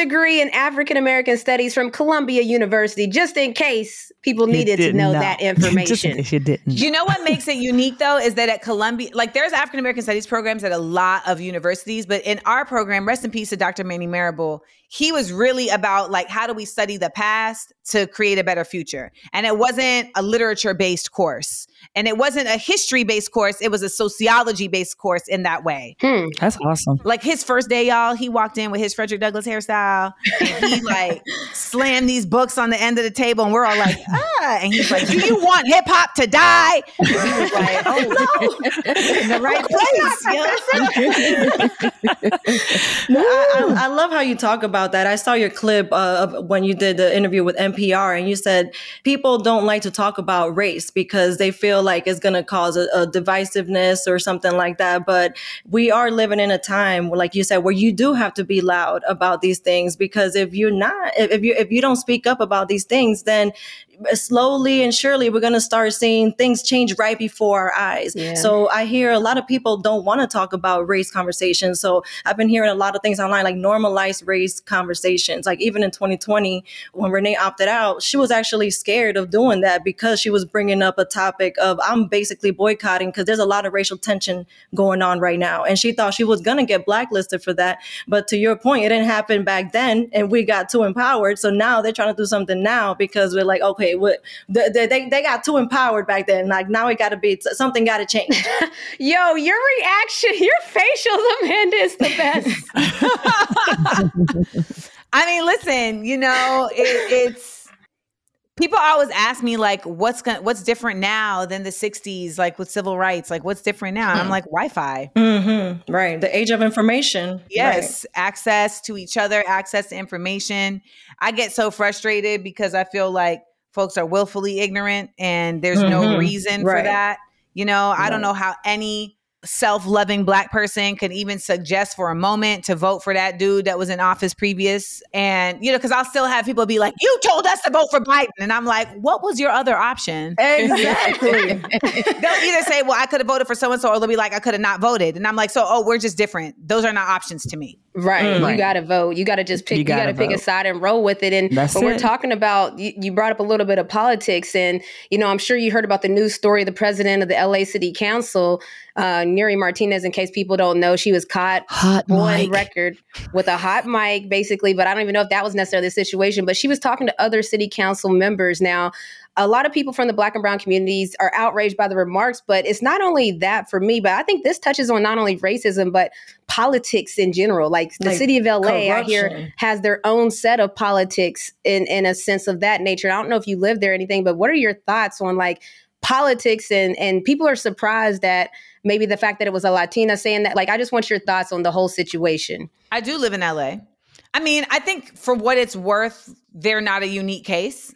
a, a master's degree in African American Studies from Columbia University, just in case people You needed to did know not. that *laughs* information. case you didn't. You know what makes it unique though is that at Columbia, like there's African American studies programs at a lot of universities, but in our program, rest in peace to Dr. Manning Marable, he was really about like how do we study the past to create a better future. And it wasn't a literature based course. And it wasn't a history based course, it was a sociology based course in that way. Hmm. That's awesome. Like his first day, y'all, he walked in with his Frederick Douglass hairstyle and he *laughs* like slammed these books on the end of the table and we're all like, ah. And he's like, Do you want hip hop to die? And we was like, Oh *laughs* no, in the right place. yo. *laughs* No, I, I, I love how you talk about that. I saw your clip uh, of when you did the interview with NPR, and you said people don't like to talk about race because they feel like it's going to cause a, a divisiveness or something like that. But we are living in a time, like you said, where you do have to be loud about these things because if you're not, if you if you don't speak up about these things, then Uh, slowly and surely we're going to start seeing things change right before our eyes. Yeah. So I hear a lot of people don't want to talk about race conversations. So I've been hearing a lot of things online, like normalized race conversations. Like even in 2020, when Renee opted out, she was actually scared of doing that because she was bringing up a topic of I'm basically boycotting because there's a lot of racial tension going on right now. And she thought she was going to get blacklisted for that. But to your point, it didn't happen back then and we got too empowered. So now they're trying to do something now because we're like, okay, what they, they, they got too empowered back then. Like now it got to be something got to change. *laughs* Yo, your reaction, your facials, Amanda, is the best. *laughs* I mean, listen, you know, it, it's people always ask me like, what's going what's different now than the '60s, like with civil rights? Like, what's different now? And I'm like, Wi-Fi. hmm Right. The age of information. Yes, access to each other, access to information. I get so frustrated because I feel like folks are willfully ignorant and there's no Mhm. reason for that. You know, I don't know how any self-loving black person could even suggest for a moment to vote for that dude that was in office previous. And you know because i'll still have people be like you told us to vote for biden. And i'm like what was your other option? Exactly. *laughs* they'll either say well i could have voted for so and so or they'll be like i could have not voted. And i'm like so oh we're just different. Those are not options to me Right. Mm. You Right. got to vote. You got to just pick, You you, got gotta pick a side and roll with it. And That's when we're it. talking about, you, you brought up a little bit of politics. And, you know, I'm sure you heard about the news story of the president of the LA City Council, uh, Nury Martinez, in case people don't know, she was caught Hot on mic. record with a hot mic, basically. But I don't even know if that was necessarily the situation. But she was talking to other city council members. Now, a lot of people from the black and brown communities are outraged by the remarks, but it's not only that for me, but I think this touches on not only racism, but politics in general. Like the Like city of LA, hear, corruption. has their own set of politics in, in a sense of that nature. I don't know if you live there or anything, but what are your thoughts on like politics and and people are surprised that maybe the fact that it was a Latina saying that. Like, I just want your thoughts on the whole situation. I do live in LA. I mean, I think for what it's worth, they're not a unique case.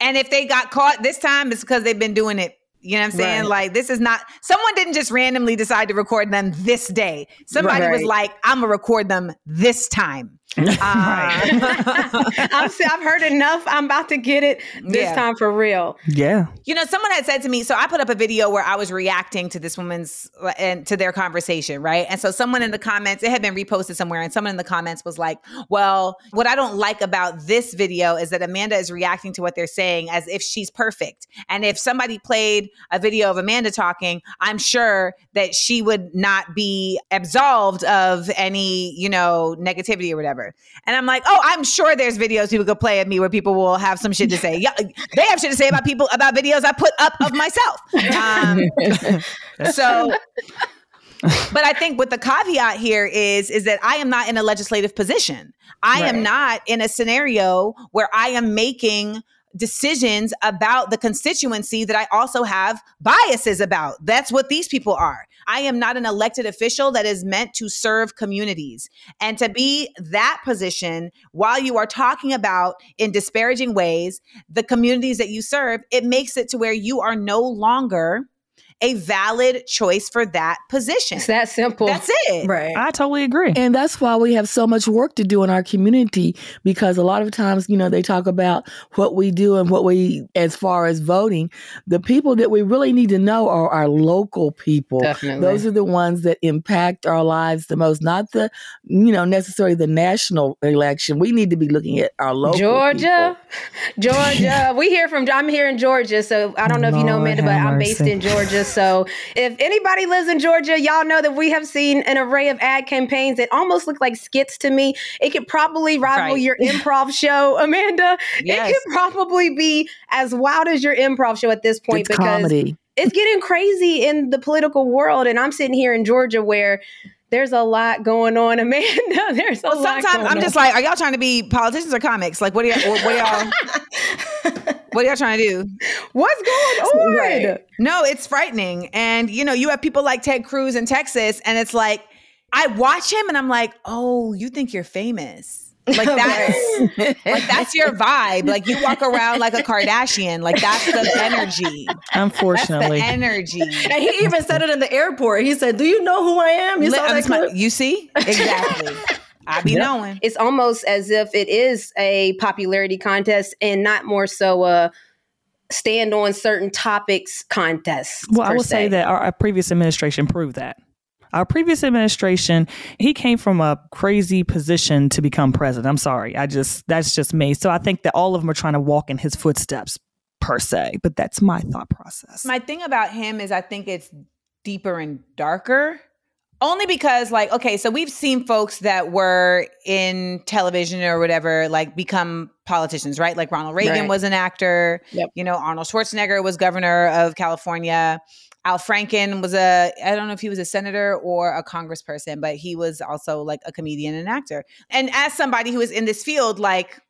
And if they got caught this time, it's because they've been doing it. You know what I'm saying? Right. Like, this is not, someone didn't just randomly decide to record them this day. Somebody was like, I'm going to record them this time. *laughs* Uh, *laughs* I've, I've heard enough. I'm about to get it this Yeah. time for real. Yeah. You know, someone had said to me, so I put up a video where I was reacting to this woman's and to their conversation, right? And so someone in the comments, it had been reposted somewhere, and someone in the comments was like, Well, what I don't like about this video is that Amanda is reacting to what they're saying as if she's perfect. And if somebody played a video of Amanda talking, I'm sure that she would not be absolved of any, you know, negativity or whatever. And I'm like, oh, I'm sure there's videos people could play of me where people will have some shit to say. Yeah, they have shit to say about people about videos I put up of myself. Um, *laughs* so, but I think what the caveat here is is that I am not in a legislative position. I am not in a scenario where I am making decisions about the constituency that I also have biases about. That's what these people are. I am not an elected official that is meant to serve communities. And to be that position while you are talking about in disparaging ways the communities that you serve, it makes it to where you are no longer a valid choice for that position. It's that simple. That's it. Right. I totally agree. And that's why we have so much work to do in our community because a lot of times, you know, they talk about what we do and what we, as far as voting, the people that we really need to know are our local people. Definitely. Those are the ones that impact our lives the most, not the, you know, necessarily the national election. We need to be looking at our local Georgia, Georgia. we hear from. I'm here in Georgia, so I don't know if you know Amanda, but have I'm based in Georgia. *laughs* So if anybody lives in Georgia, y'all know that we have seen an array of ad campaigns that almost look like skits to me. It could probably rival Right. your *laughs* improv show, Amanda. Yes. It could probably be as wild as your improv show at this point It's because comedy. it's getting crazy in the political world, and I'm sitting here in Georgia where. There's a lot going on, *laughs* Amanda. There's a Well, lot. sometimes I'm on. just like, are y'all trying to be politicians or comics? Like, what are y'all, what are y'all, *laughs* what are y'all trying to do? What's going on? Right. No, it's frightening. And you know, you have people like Ted Cruz in Texas, and it's like I watch him and I'm like, oh, you think you're famous. Like *laughs* that's like that's your vibe. Like you walk around like a Kardashian. Like that's the energy. That's the Unfortunately. energy. And he even said it in the airport. He said, "Do you know who I am?" You Li- saw that clip? you see? Exactly. *laughs* I be knowing. it's almost as if it is a popularity contest and not more so a stand on certain topics contest. Well, I per will say that our, our previous administration proved that. Our previous administration, he came from a crazy position to become president. I'm sorry. I just, that's just me. So I think that all of them are trying to walk in his footsteps per se, but that's my thought process. My thing about him is I think it's deeper and darker. Only because, like, okay, so we've seen folks that were in television or whatever, like, become politicians, right? Like Ronald Reagan Right. was an actor. Yep. You know, Arnold Schwarzenegger was governor of California. Al Franken was a, I don't know if he was a senator or a congressperson, but he was also like a comedian and actor. And as somebody who is in this field, like,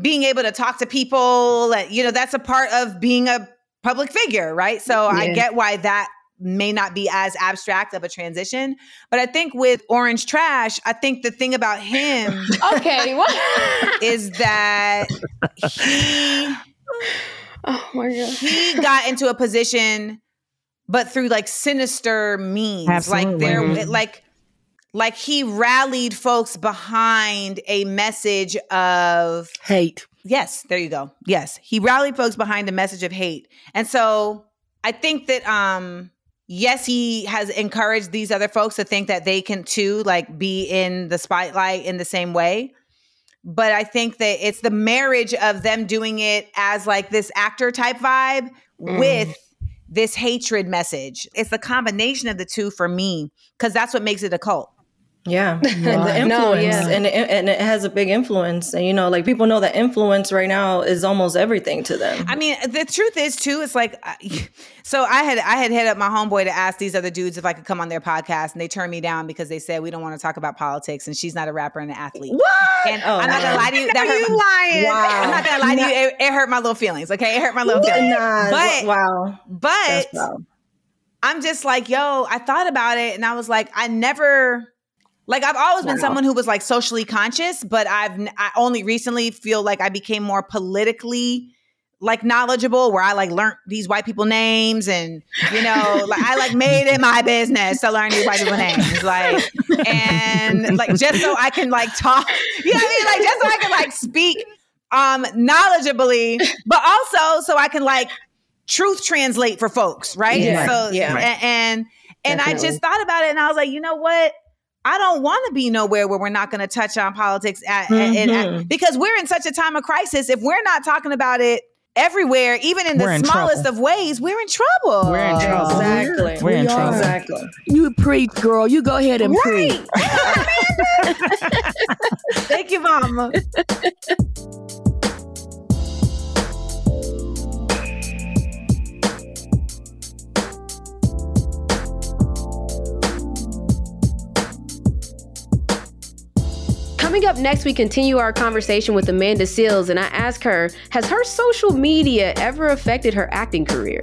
being able to talk to people, you know, that's a part of being a public figure, right? So I get why that may not be as abstract of a transition. But I think with Orange Trash, I think the thing about him *laughs* okay, what? is that he *laughs* oh my god. he got into a position but through like sinister means like Absolutely. there Mhm. like like he rallied folks behind a message of Hate. Yes, there you go. Yes, he rallied folks behind a message of hate. And so I think that um yes, he has encouraged these other folks to think that they can too like be in the spotlight in the same way. But I think that it's the marriage of them doing it as like this actor type vibe Mm. with this hatred message. It's the combination of the two for me cuz that's what makes it a cult. Yeah, *laughs* and the influence, No, yeah. and it, and it has a big influence. And you know, like people know that influence right now is almost everything to them. I mean, the truth is too. It's like, *laughs* so I had I had hit up my homeboy to ask these other dudes if I could come on their podcast, and they turned me down because they said we don't want to talk about politics, and she's not a rapper and an athlete. What? And Oh, I'm not gonna lie to you. That hurt you my, lying. Wow. I'm not gonna lie to you. It, it hurt my little feelings. Okay, it hurt my little feelings. Nah, But- wow, But. I'm just like, yo, I thought about it and I was like, I never like I've always been someone who was like socially conscious, but I've I only recently feel like I became more politically like knowledgeable where I like learned these white people names and you know like I like made it my business to learn these white people names like and like just so I can like talk *laughs* you know what I mean? Like just so I can like speak um knowledgeably but also so I can like truth translate for folks right? Yeah. so Yeah. a- and and I just thought about it and I was like you know what I don't want to be nowhere where we're not going to touch on politics at, at- at- Mhm. because we're in such a time of crisis. If we're not talking about it everywhere, even in the We're in smallest trouble. of ways, we're in trouble. We're in trouble. Exactly. We're in We trouble. are. Exactly. You preach, girl. You go ahead and preach. Thank you, *laughs* Mama. Coming up next, we continue our conversation with Amanda Seales, and I ask her Has her social media ever affected her acting career?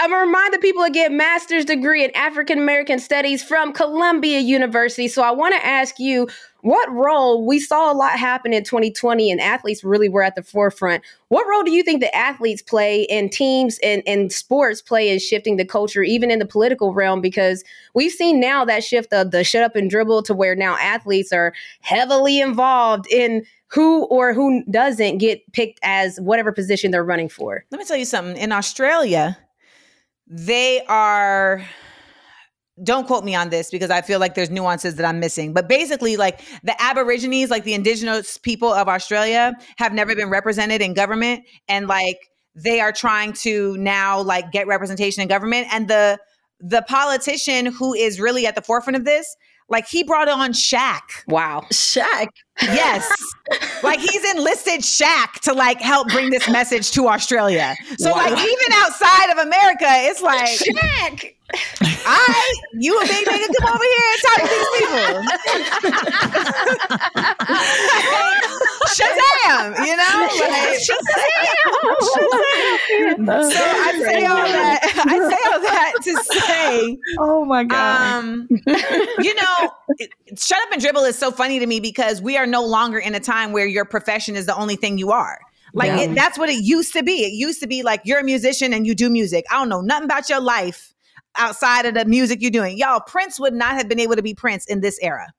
I'm gonna remind the people get master's degree in African American Studies from Columbia University. So I want to ask you, what role we saw a lot happen in 2020, and athletes really were at the forefront. What role do you think the athletes play and teams and, and sports play in shifting the culture, even in the political realm? Because we've seen now that shift of the shut up and dribble to where now athletes are heavily involved in who or who doesn't get picked as whatever position they're running for. Let me tell you something. In Australia, they are don't quote me on this because I feel like there's nuances that I'm missing. But basically, like the Aborigines, like the indigenous people of Australia, have never been represented in government. And like they are trying to now like get representation in government. And the the politician who is really at the forefront of this, like he brought on Shaq. Wow. Shaq. Yes. *laughs* like he's enlisted Shaq to like help bring this message to Australia. So like even outside of America, it's like Shaq. I, you a big nigga, come over here and talk to these people. Shazam, you know? Like, so I say all that. I say all that to say, Oh my God. um, you know, shut up and dribble is so funny to me because we are no longer in a time where your profession is the only thing you are. Like Yeah. it, that's what it used to be. It used to be like you're a musician and you do music. I don't know nothing about your life outside of the music you're doing. Y'all, Prince would not have been able to be Prince in this era,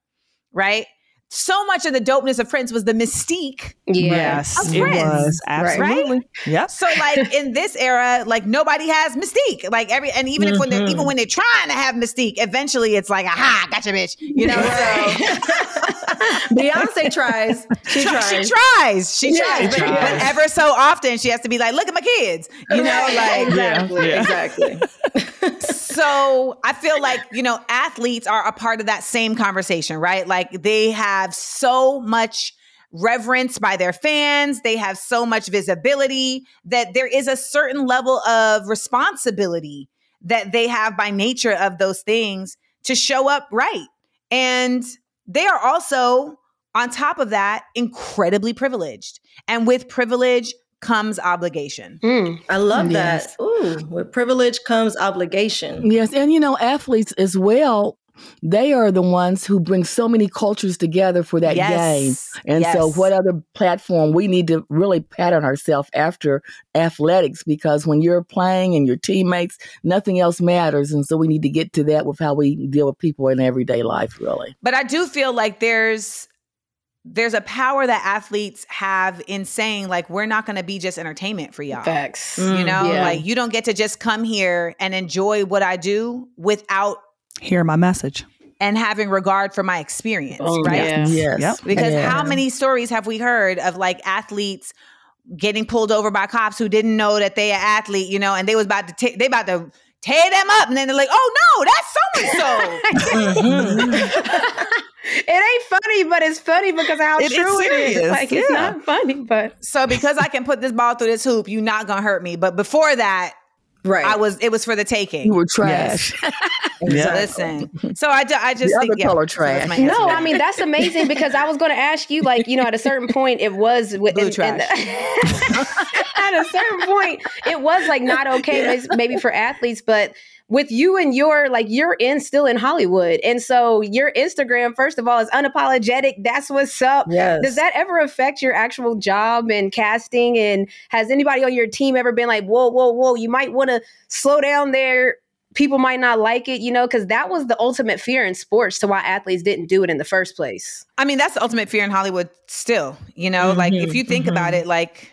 right? So much of the dopeness of Prince was the mystique. Yeah. yes, Of it was. Absolutely. Yes. So like in this era, like nobody has mystique. Like every and even if when they're even mm-hmm. when they're trying to have mystique, eventually it's like, aha, gotcha, bitch. You know, so *laughs* Beyonce tries. She tries. She tries. She Yeah, tries. she But, tries. but ever so often, she has to be like, "Look at my kids," you know, like. exactly, Yeah. exactly. So I feel like you know, athletes are a part of that same conversation, right? Like they have so much reverence by their fans. They have so much visibility that there is a certain level of responsibility that they have by nature of those things to show up right. And they are also, on top of that, incredibly privileged. And with privilege comes obligation. Mm. I love Yes. that. Ooh, with privilege comes obligation. Yes, and you know, athletes as well, they are the ones who bring so many cultures together for that game. And so, what other platform we need to really pattern ourselves after athletics because when you're playing and your teammates, nothing else matters. And so, we need to get to that with how we deal with people in everyday life, really. But I do feel like there's there's a power that athletes have in saying like we're not going to be just entertainment for y'all. Facts. You Mm, know, yeah. like you don't get to just come here and enjoy what I do without Hear my message. and having regard for my experience, Oh, right? yeah. Yes. Yep. Because Yeah. how many stories have we heard of like athletes getting pulled over by cops who didn't know that they an athlete, you know, and they was about to ta- they about to tear them up, and then they're like, "Oh no, that's so and so." Mhm. *laughs* It ain't funny, but it's funny because of how It is true it is. serious, Like it's not funny, but So because I can put this ball through this hoop, you're not gonna hurt me. But before that, Right. I was it was for the taking. You were trash. *laughs* Yeah. Listen, so I, ju- I just The think other yeah, color so that's my trash. answer. no, I mean that's amazing because I was going to ask you, like, you know, at a certain point, it was with Blue and- and- *laughs* at a certain point, it was like not okay, mas- maybe for athletes, but with you and your like you're in still in Hollywood, and so your Instagram, first of all, is unapologetic. That's what's up. yes. Does that ever affect your actual job and casting? And has anybody on your team ever been like, whoa, whoa, whoa, you might want to slow down there? People might not like it, you know, because that was the ultimate fear in sports to why athletes didn't do it in the first place. I mean, that's the ultimate fear in Hollywood still, you know, like if Mhm, you think mhm. about it, like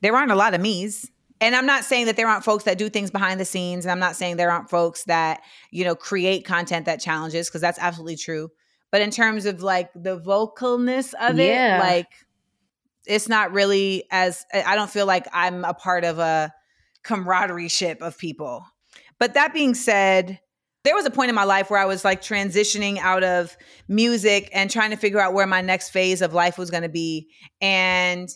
there aren't a lot of me's. And I'm not saying that there aren't folks that do things behind the scenes. And I'm not saying there aren't folks that, you know, create content that challenges, because that's absolutely true. but in terms of like the vocalness of Yeah. it, like it's not really as I I don't feel like I'm a part of a camaraderie ship of people. But that being said, there was a point in my life where I was like transitioning out of music and trying to figure out where my next phase of life was going to be. And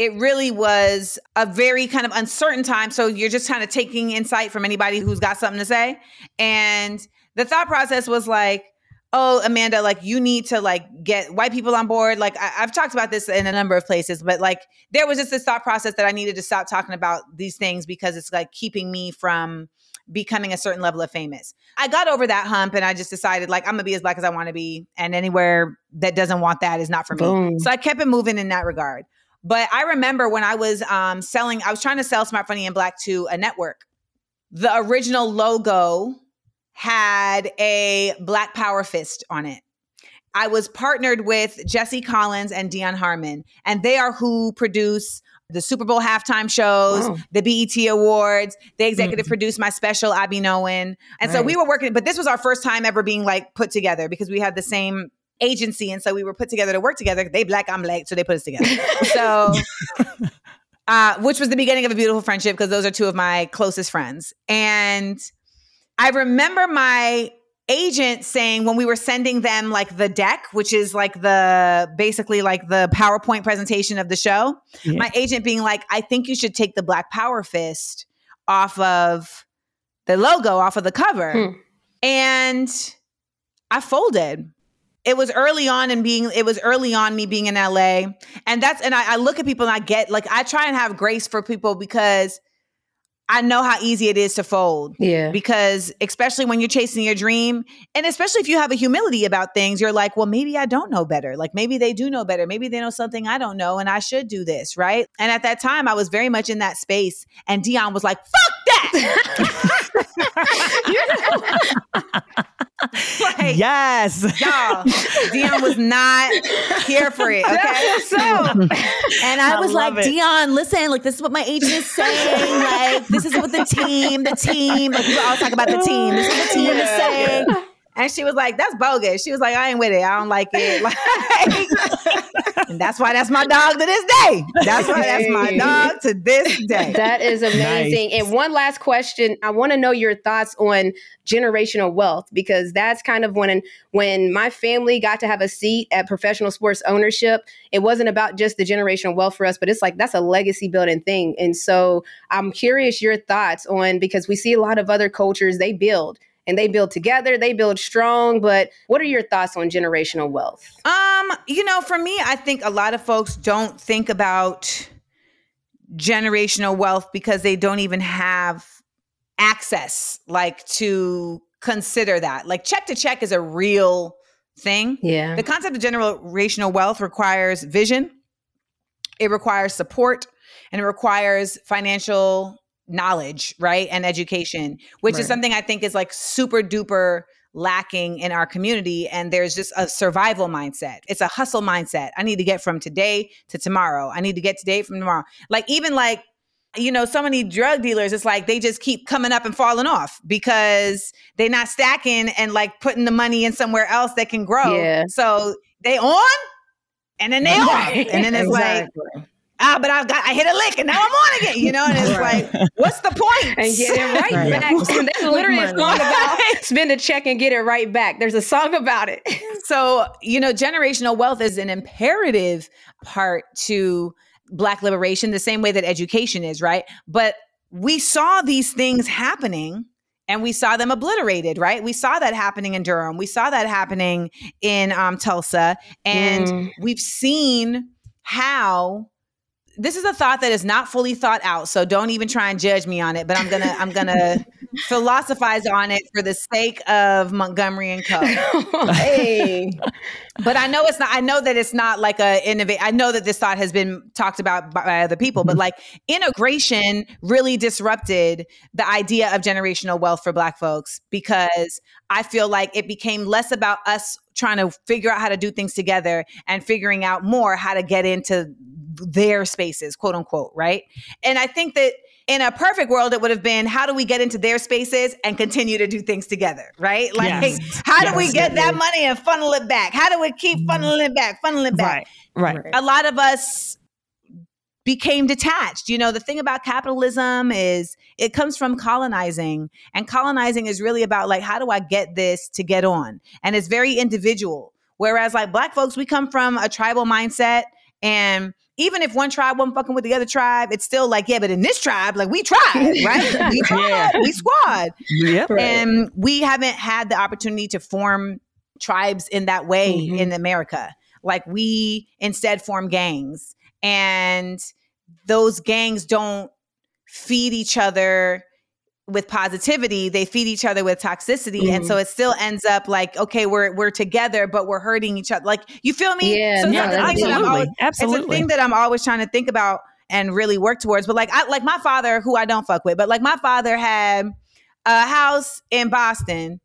it really was a very kind of uncertain time. So you're just kind of taking insight from anybody who's got something to say. And the thought process was like, oh, Amanda, like you need to like get white people on board. Like I- I've talked about this in a number of places, but like there was just this thought process that I needed to stop talking about these things because it's like keeping me from becoming a certain level of famous. I got over that hump and I just decided like I'm gonna be as black as I want to be, and anywhere that doesn't want that is not for me. So I kept it moving in that regard. But I remember when I was um, selling, I was trying to sell Smart Funny and Black to a network. The original logo had a Black Power Fist on it. I was partnered with Jesse Collins and Dionne Harmon, and they are who produce the Super Bowl halftime shows, Wow. the BET Awards. They executive produced my special, I Be Knowing. And so we were working, but this was our first time ever being like put together because we had the same agency. And so we were put together to work together. They black, I'm black. So they put us together. *laughs* so, *laughs* uh, which was the beginning of a beautiful friendship because those are two of my closest friends. And I remember my agent saying when we were sending them like the deck, which is like the basically like the PowerPoint presentation of the show, Yeah. my agent being like, I think you should take the Black Power Fist off of the logo, off of the cover. Hmm. And I folded. It was early on and being it was early on me being in LA. And that's and I, I look at people and I get like I try and have grace for people because I know how easy it is to fold. Yeah. because especially when you're chasing your dream and especially if you have a humility about things you're like well maybe i don't know better. Like maybe they do know better. Maybe they know something i don't know and i should do this right? And at that time i was very much in that space and Dionne was like fuck that *laughs* *laughs* like, yes. y'all *laughs* Dionne was not here for it okay so and I I was like, it. Dionne, listen, like this is what my agent is saying. Like, this is what the team, the team, like we all talk about the team. This is what the team is saying. And she was like, that's bogus. She was like, I ain't with it. I don't like it. *laughs* Like, and that's why that's my dog to this day. That's why that's my dog to this day. That is amazing. Nice. And one last question. I want to know your thoughts on generational wealth because that's kind of when when my family got to have a seat at professional sports ownership, it wasn't about just the generational wealth for us, but it's like that's a legacy building thing. And so I'm curious your thoughts on because we see a lot of other cultures they build and they build together, they build strong, but what are your thoughts on generational wealth? Um, you know, for me, I think a lot of folks don't think about generational wealth because they don't even have access like to consider that. Like check to check is a real thing. Yeah. The concept of generational wealth requires vision, it requires support, and it requires financial knowledge, right? And education, which is something I think is like super duper lacking in our community. And there's just a survival mindset. It's a hustle mindset. I need to get from today to tomorrow. I need to get today from tomorrow. Like, even like, you know, so many drug dealers, it's like they just keep coming up and falling off because they're not stacking and like putting the money in somewhere else that can grow. Yeah. So they on and then they off. And then it's like, Exactly. Ah, but I got I hit a lick and now I'm on again, you know? And it's Right. like, what's the point? *laughs* and get it right Right. back. There's *laughs* literally a money. song about *laughs* spend a check and get it right back. There's a song about it. So, you know, generational wealth is an imperative part to Black liberation, the same way that education is, right? But we saw these things happening and we saw them obliterated, right? We saw that happening in Durham. We saw that happening in um, Tulsa. And Mm. we've seen how this is a thought that is not fully thought out so don't even try and judge me on it but i'm gonna i'm gonna *laughs* philosophize on it for the sake of montgomery and co *laughs* hey. but I know it's not. I know that it's not like a innovate. I know that this thought has been talked about by, by other people, but mm-hmm. like integration really disrupted the idea of generational wealth for Black folks because I feel like it became less about us trying to figure out how to do things together and figuring out more how to get into their spaces, quote unquote, right? And I think that in a perfect world, it would have been how do we get into their spaces and continue to do things together, right? Like, Yes. how do we get that money and funnel it back? How do we keep mm-hmm. funneling it back, funneling it back? Right. Right. a lot of us became detached. You know, the thing about capitalism is it comes from colonizing, and colonizing is really about like, how do I get this to get on? And it's very individual. Whereas, like, black folks, we come from a tribal mindset, and even if one tribe wasn't fucking with the other tribe, it's still like, yeah, but in this tribe, like, we tribe, *laughs* right? We tribe, Yeah. we squad. Yep. And we haven't had the opportunity to form tribes in that way Mhm. in America. Like we instead form gangs, and those gangs don't feed each other with positivity they feed each other with toxicity and so mm-hmm. it still ends up like okay we're we're together but we're hurting each other like you feel me Yeah, so no, it's a that's thing that I'm absolutely. always- Absolutely. it's a thing that I'm always trying to think about and really work towards. But like I like my father, who I don't fuck with, but like my father had a house in Boston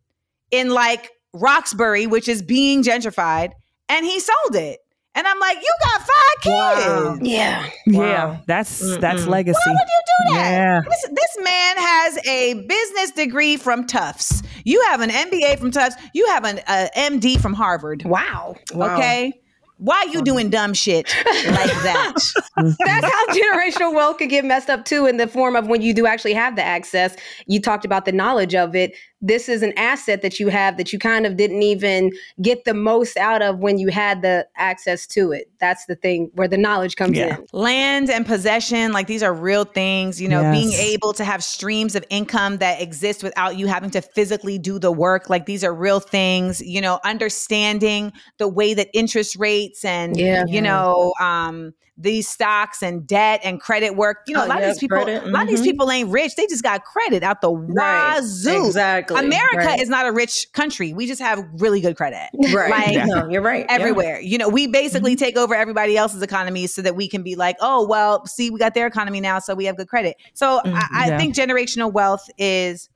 in like Roxbury, which is being gentrified, and he sold it. And I'm like, you got five kids. Yeah. Yeah. Wow. That's that's Mm-mm. legacy. Why would you do that? Yeah. This, this man has a business degree from Tufts. You have an MBA from Tufts. You have an uh, MD from Harvard. Wow. Wow. Okay. Why are you doing dumb shit like *laughs* that? That's how generational wealth could get messed up too, in the form of when you do actually have the access. You talked about the knowledge of it. This is an asset that you have that you kind of didn't even get the most out of when you had the access to it. That's the thing where the knowledge comes Yeah. in. land and possession like these are real things you know being able to have streams of income that exist without you having to physically do the work like these are real things you know understanding the way that interest rates and Yeah. you know um these stocks and debt and credit work you know Oh, a lot yeah, of these people credit, a lot of these mhm. people ain't rich they just got credit out the Right. wazoo Exactly. america Right. is not a rich country we just have really good credit *laughs* Right. Like, Yeah. no, you're right. Yeah. everywhere. You know, we basically Mm-hmm. take over everybody else's economy so that we can be like, oh, well, see, we got their economy now, so we have good credit. So I, I Mm-hmm. Yeah. think generational wealth is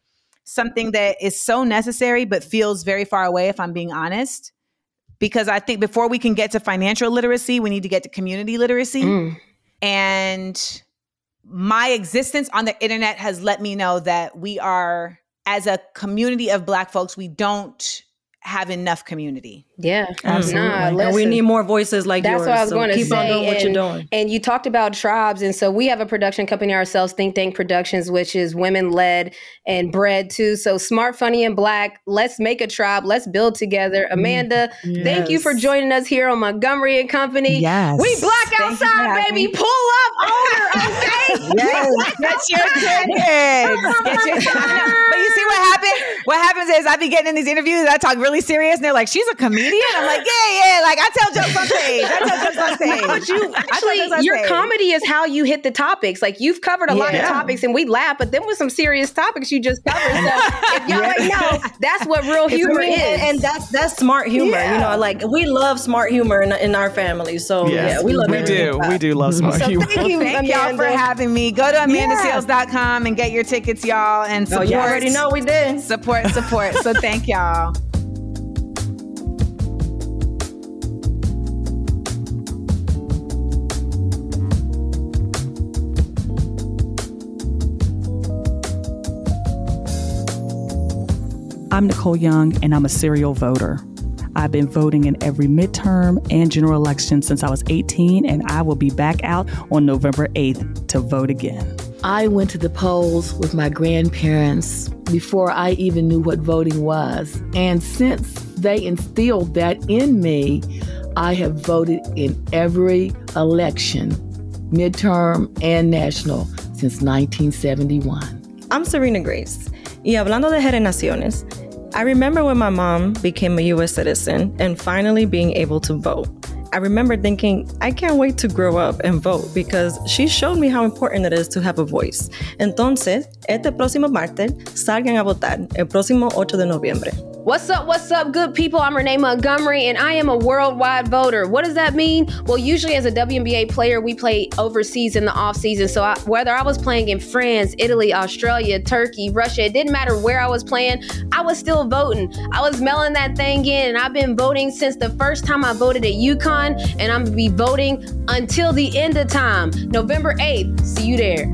something that is so necessary, but feels very far away, if I'm being honest. Because I think before we can get to financial literacy, we need to get to community literacy. Mm. And my existence on the internet has let me know that we are, as a community of Black folks, we don't have enough community. Yeah, mm-hmm. Absolutely. Nah, And we need more voices like That's yours. what I was so going to keep say. on doing what you're and, doing. and you talked about tribes, and so we have a production company ourselves, Think Tank Productions, which is women led and bred too. So smart, funny, and black. Let's make a tribe. Let's build together. Mm-hmm. Amanda, thank you for joining us here on Montgomery and Company. Yes. We black Thank outside, baby. me. Pull up on her, okay? *laughs* Yes, *laughs* *laughs* get your tickets. Get your- but you see what happened? What happens is I be getting in these interviews I talk really serious and they're like, she's a comedian? I'm like, yeah, yeah. Like I tell jokes on stage. I tell jokes on stage. But you I tell actually, jokes on your stage. comedy is how you hit the topics. Like you've covered a lot of topics, and we laugh, but then with some serious topics you just covered. So *laughs* if y'all ain't know, that's what real humor and, is. and that's that's smart humor. You know, like we love smart humor in, in our family. So yeah, we love we do. about We do love smart So humor. thank you, Thank y'all for having me. Go to amandaseales.com and get your tickets, y'all. And Oh, support, you already know we did. support, support. so thank y'all. I'm Nicole Young, and I'm a serial voter. I've been voting in every midterm and general election since I was 18, and I will be back out on November 8th to vote again. I went to the polls with my grandparents before I even knew what voting was. And since they instilled that in me, I have voted in every election, midterm and national, since 1971. I'm Serena Grace. Y hablando de generaciones, I remember when my mom became a US citizen and finally being able to vote. I remember thinking, I can't wait to grow up and vote because she showed me how important it is to have a voice. Entonces, este próximo martes, salgan a votar el próximo 8 de noviembre. What's up? What's up, good people? I'm Renee Montgomery, and I am a worldwide voter. What does that mean? Well, usually as a WNBA player, we play overseas in the off season. So I, whether I was playing in France, Italy, Australia, Turkey, Russia, it didn't matter where I was playing. I was still voting. I was mailing that thing in, and I've been voting since the first time I voted at UConn, on, and I'm gonna be voting until the end of time. November 8th. See you there.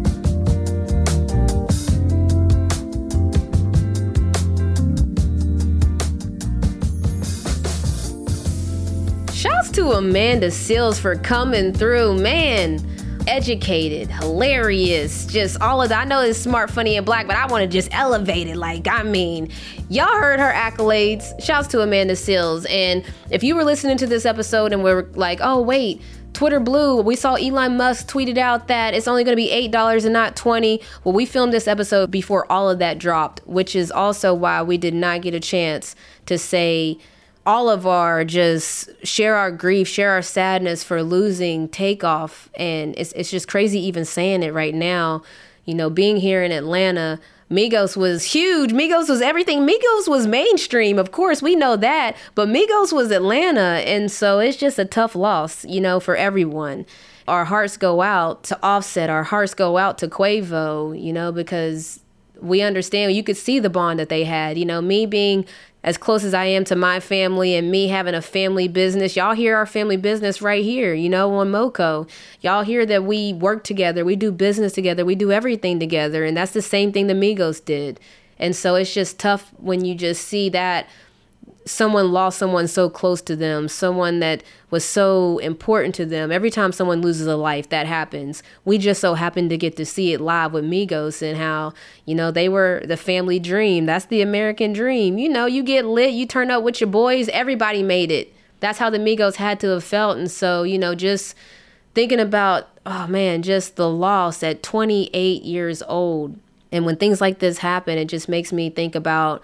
Shouts to Amanda Seales for coming through, man educated, hilarious, just all of that. I know it's smart, funny, and black, but I want to just elevate it. Like, I mean, y'all heard her accolades. Shouts to Amanda Seales. And if you were listening to this episode and were like, oh, wait, Twitter Blue, we saw Elon Musk tweeted out that it's only going to be $8 and not 20. Well, we filmed this episode before all of that dropped, which is also why we did not get a chance to say all of our just share our grief, share our sadness for losing takeoff. And it's it's just crazy even saying it right now. You know, being here in Atlanta, Migos was huge. Migos was everything. Migos was mainstream, of course, we know that. But Migos was Atlanta. And so it's just a tough loss, you know, for everyone. Our hearts go out to Offset. Our hearts go out to Quavo, you know, because we understand you could see the bond that they had. You know, me being as close as I am to my family and me having a family business. Y'all hear our family business right here, you know, on Moco. Y'all hear that we work together, we do business together, we do everything together. And that's the same thing the Migos did. And so it's just tough when you just see that someone lost someone so close to them, someone that was so important to them. Every time someone loses a life, that happens. We just so happened to get to see it live with Migos and how, you know, they were the family dream. That's the American dream. You know, you get lit, you turn up with your boys, everybody made it. That's how the Migos had to have felt. And so, you know, just thinking about, oh man, just the loss at 28 years old. And when things like this happen, it just makes me think about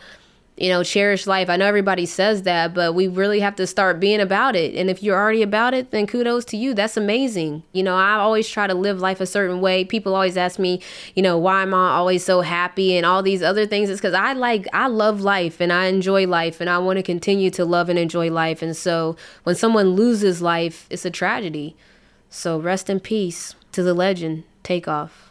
you know, cherish life. I know everybody says that, but we really have to start being about it. And if you're already about it, then kudos to you. That's amazing. You know, I always try to live life a certain way. People always ask me, you know, why am I always so happy and all these other things? It's because I like, I love life and I enjoy life and I want to continue to love and enjoy life. And so when someone loses life, it's a tragedy. So rest in peace to the legend. Takeoff.